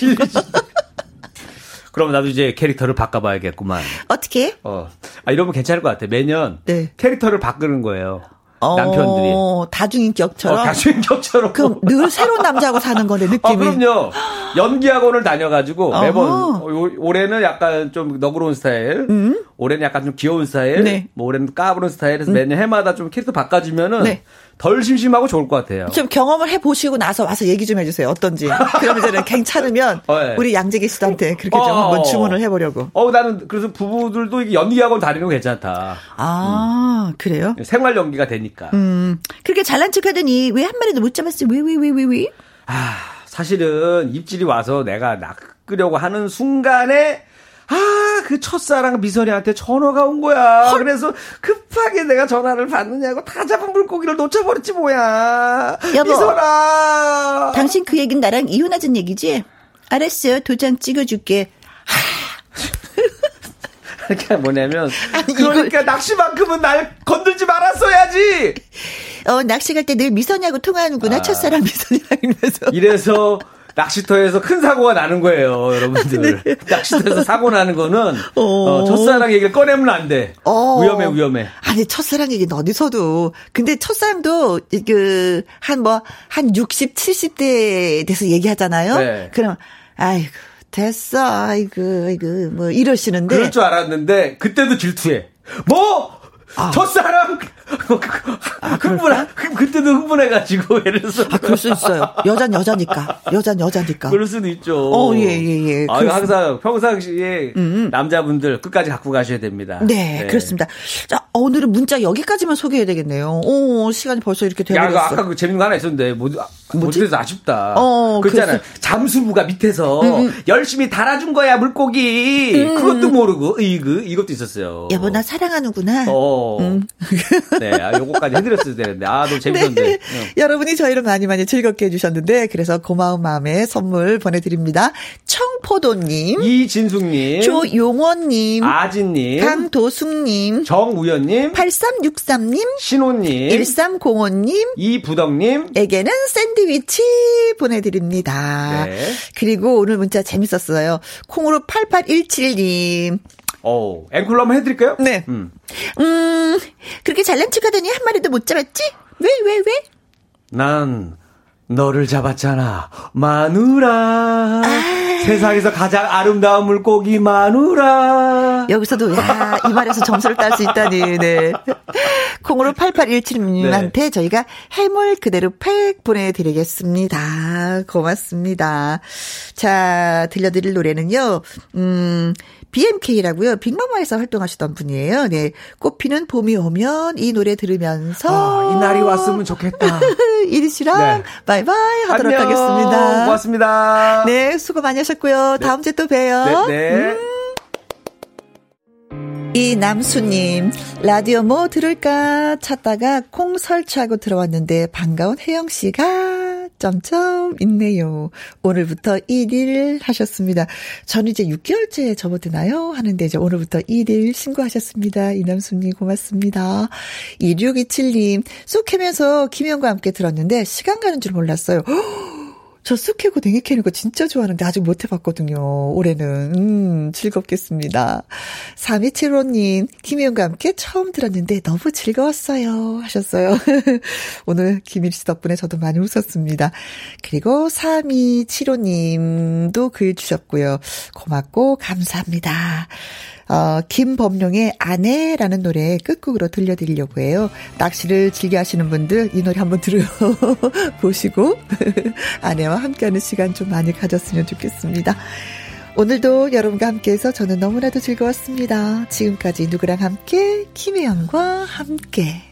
그럼 나도 이제 캐릭터를 바꿔봐야겠구만. 어떻게? 어. 아, 이러면 괜찮을 것 같아. 매년 네. 캐릭터를 바꾸는 거예요. 남편들이. 어, 다중인격처럼. 어, 가수인격처럼. 그럼 늘 새로운 남자하고 사는 건데 느낌이. 아, 그럼요. 연기학원을 다녀가지고. 매번 어, 요- 올해는 약간 좀 너그러운 스타일, 올해는 약간 좀 귀여운 스타일, 음? 네. 뭐 올해는 까부른 스타일에서 매년 해마다 좀 캐릭터 바꿔주면은 네. 덜 심심하고 좋을 것 같아요. 좀 경험을 해 보시고 나서 와서 얘기 좀 해주세요. 어떤지. 그러면 이제는 괜찮으면 어, 네. 우리 양재기 씨한테 그렇게 좀 어, 한번 어. 주문을 해보려고. 어, 나는 그래서 부부들도 연기학원 다니는 거 괜찮다. 아 그래요? 생활 연기가 되니까. 음 그렇게 잘난 척 하더니 왜 한 마리도 못 잡았어? 왜왜 왜 왜 왜? 아, 사실은 입질이 와서 내가 낚으려고 하는 순간에 아, 그 첫사랑 미선이한테 전화가 온 거야. 그래서 급하게 내가 전화를 받느냐고 다 잡은 물고기를 놓쳐버렸지 뭐야. 여보. 미선아. 당신 그 얘긴 나랑 이혼하자는 얘기지? 알았어 도장 찍어줄게. 그러니까 뭐냐면 아니, 그러니까 낚시만큼은 날 건들지 말았어야지. 어 낚시 갈 때 늘 미선이하고 통화하는구나 아. 첫사랑 미선이랑 이러면서. 이래서 낚시터에서 큰 사고가 나는 거예요, 여러분들. 낚시터에서 사고 나는 거는 네. 어. 어, 첫사랑 얘기를 꺼내면 안 돼. 어. 위험해, 위험해. 아니 첫사랑 얘기는 어디서도 근데 첫사랑도 그 한 뭐한 60, 70대 돼서 얘기하잖아요. 네. 그럼 아이고 됐어 아이고 아이고 뭐 이러시는데 그럴 줄 알았는데 그때도 질투해. 뭐? 첫사랑 흥분해. 그때도 흥분해가지고 예를 들어서 아 그럴 수 있어요. 여잔 여자니까 여잔 여자니까. 그럴 수도 있죠. 어, 예, 예, 예. 아, 수- 항상 평상시에 남자분들 끝까지 갖고 가셔야 됩니다. 네, 그렇습니다. 자, 오늘은 문자 여기까지만 소개해야 되겠네요. 오, 시간이 벌써 이렇게 야, 그 되버렸어. 아까 그 재밌는 거 하나 있었는데, 뭐, 아, 못해서 아쉽다. 어, 그 있잖아요. 그래서- 잠수부가 밑에서 열심히 달아준 거야, 물고기. 그것도 모르고, 이거, 이것도 있었어요. 여보 나 사랑하는구나. 어. 네, 아, 요거까지 해드렸어야 되는데. 아, 너무 재밌었는데. 네. 응. 여러분이 저희를 많이 많이 즐겁게 해주셨는데 그래서 고마운 마음에 선물 보내드립니다. 청포도님, 이진숙님. 조용원님, 아진님. 강도숙님, 정우연님. 8363님, 신호님. 1305님, 이부덕님. 에게는 샌드위치 보내드립니다. 네. 그리고 오늘 문자 재밌었어요. 콩으로 8817님. 어 앵콜로 한번 해드릴까요? 네. 음. 음, 그렇게 잘난 척 하더니 한 마리도 못 잡았지? 왜, 왜, 왜? 난 너를 잡았잖아. 마누라. 아, 세상에서 가장 아름다운 물고기 마누라. 여기서도 야, 이 말에서 점수를 딸 수 있다니. 네. 콩으로 8817님한테 네. 저희가 해물 그대로 팩 보내드리겠습니다. 고맙습니다. 자, 들려드릴 노래는요. 음, BMK라고요. 빅마마에서 활동하시던 분이에요. 네. 꽃피는 봄이 오면 이 노래 들으면서 아, 이 날이 왔으면 좋겠다. 이리 씨랑 네. 바이바이 하도록 안녕. 하겠습니다. 고맙습니다. 네, 수고 많이 하셨고요. 네. 다음 주에 또 봬요. 네. 네. 음. 이 남수님, 라디오 뭐 들을까 찾다가 콩 설치하고 들어왔는데 반가운 혜영씨가 점점 있네요. 오늘부터 1일 하셨습니다. 저는 이제 6개월째 접어드나요? 하는데 이제 오늘부터 1일 신고하셨습니다. 이남수님 고맙습니다. 2627님, 쏙 하면서 김영과 함께 들었는데 시간 가는 줄 몰랐어요. 저 쑥캐고 냉이 캐는 거 진짜 좋아하는데 아직 못 해봤거든요. 올해는. 음, 즐겁겠습니다. 3275님, 김희영과 함께 처음 들었는데 너무 즐거웠어요. 하셨어요. 오늘 김일 씨 덕분에 저도 많이 웃었습니다. 그리고 3275님도 글 주셨고요. 고맙고 감사합니다. 어, 김범룡의 아내라는 노래 끝곡으로 들려드리려고 해요. 낚시를 즐겨 하시는 분들 이 노래 한번 들어보시고 아내와 함께하는 시간 좀 많이 가졌으면 좋겠습니다. 오늘도 여러분과 함께해서 저는 너무나도 즐거웠습니다. 지금까지 누구랑 함께 김혜영과 함께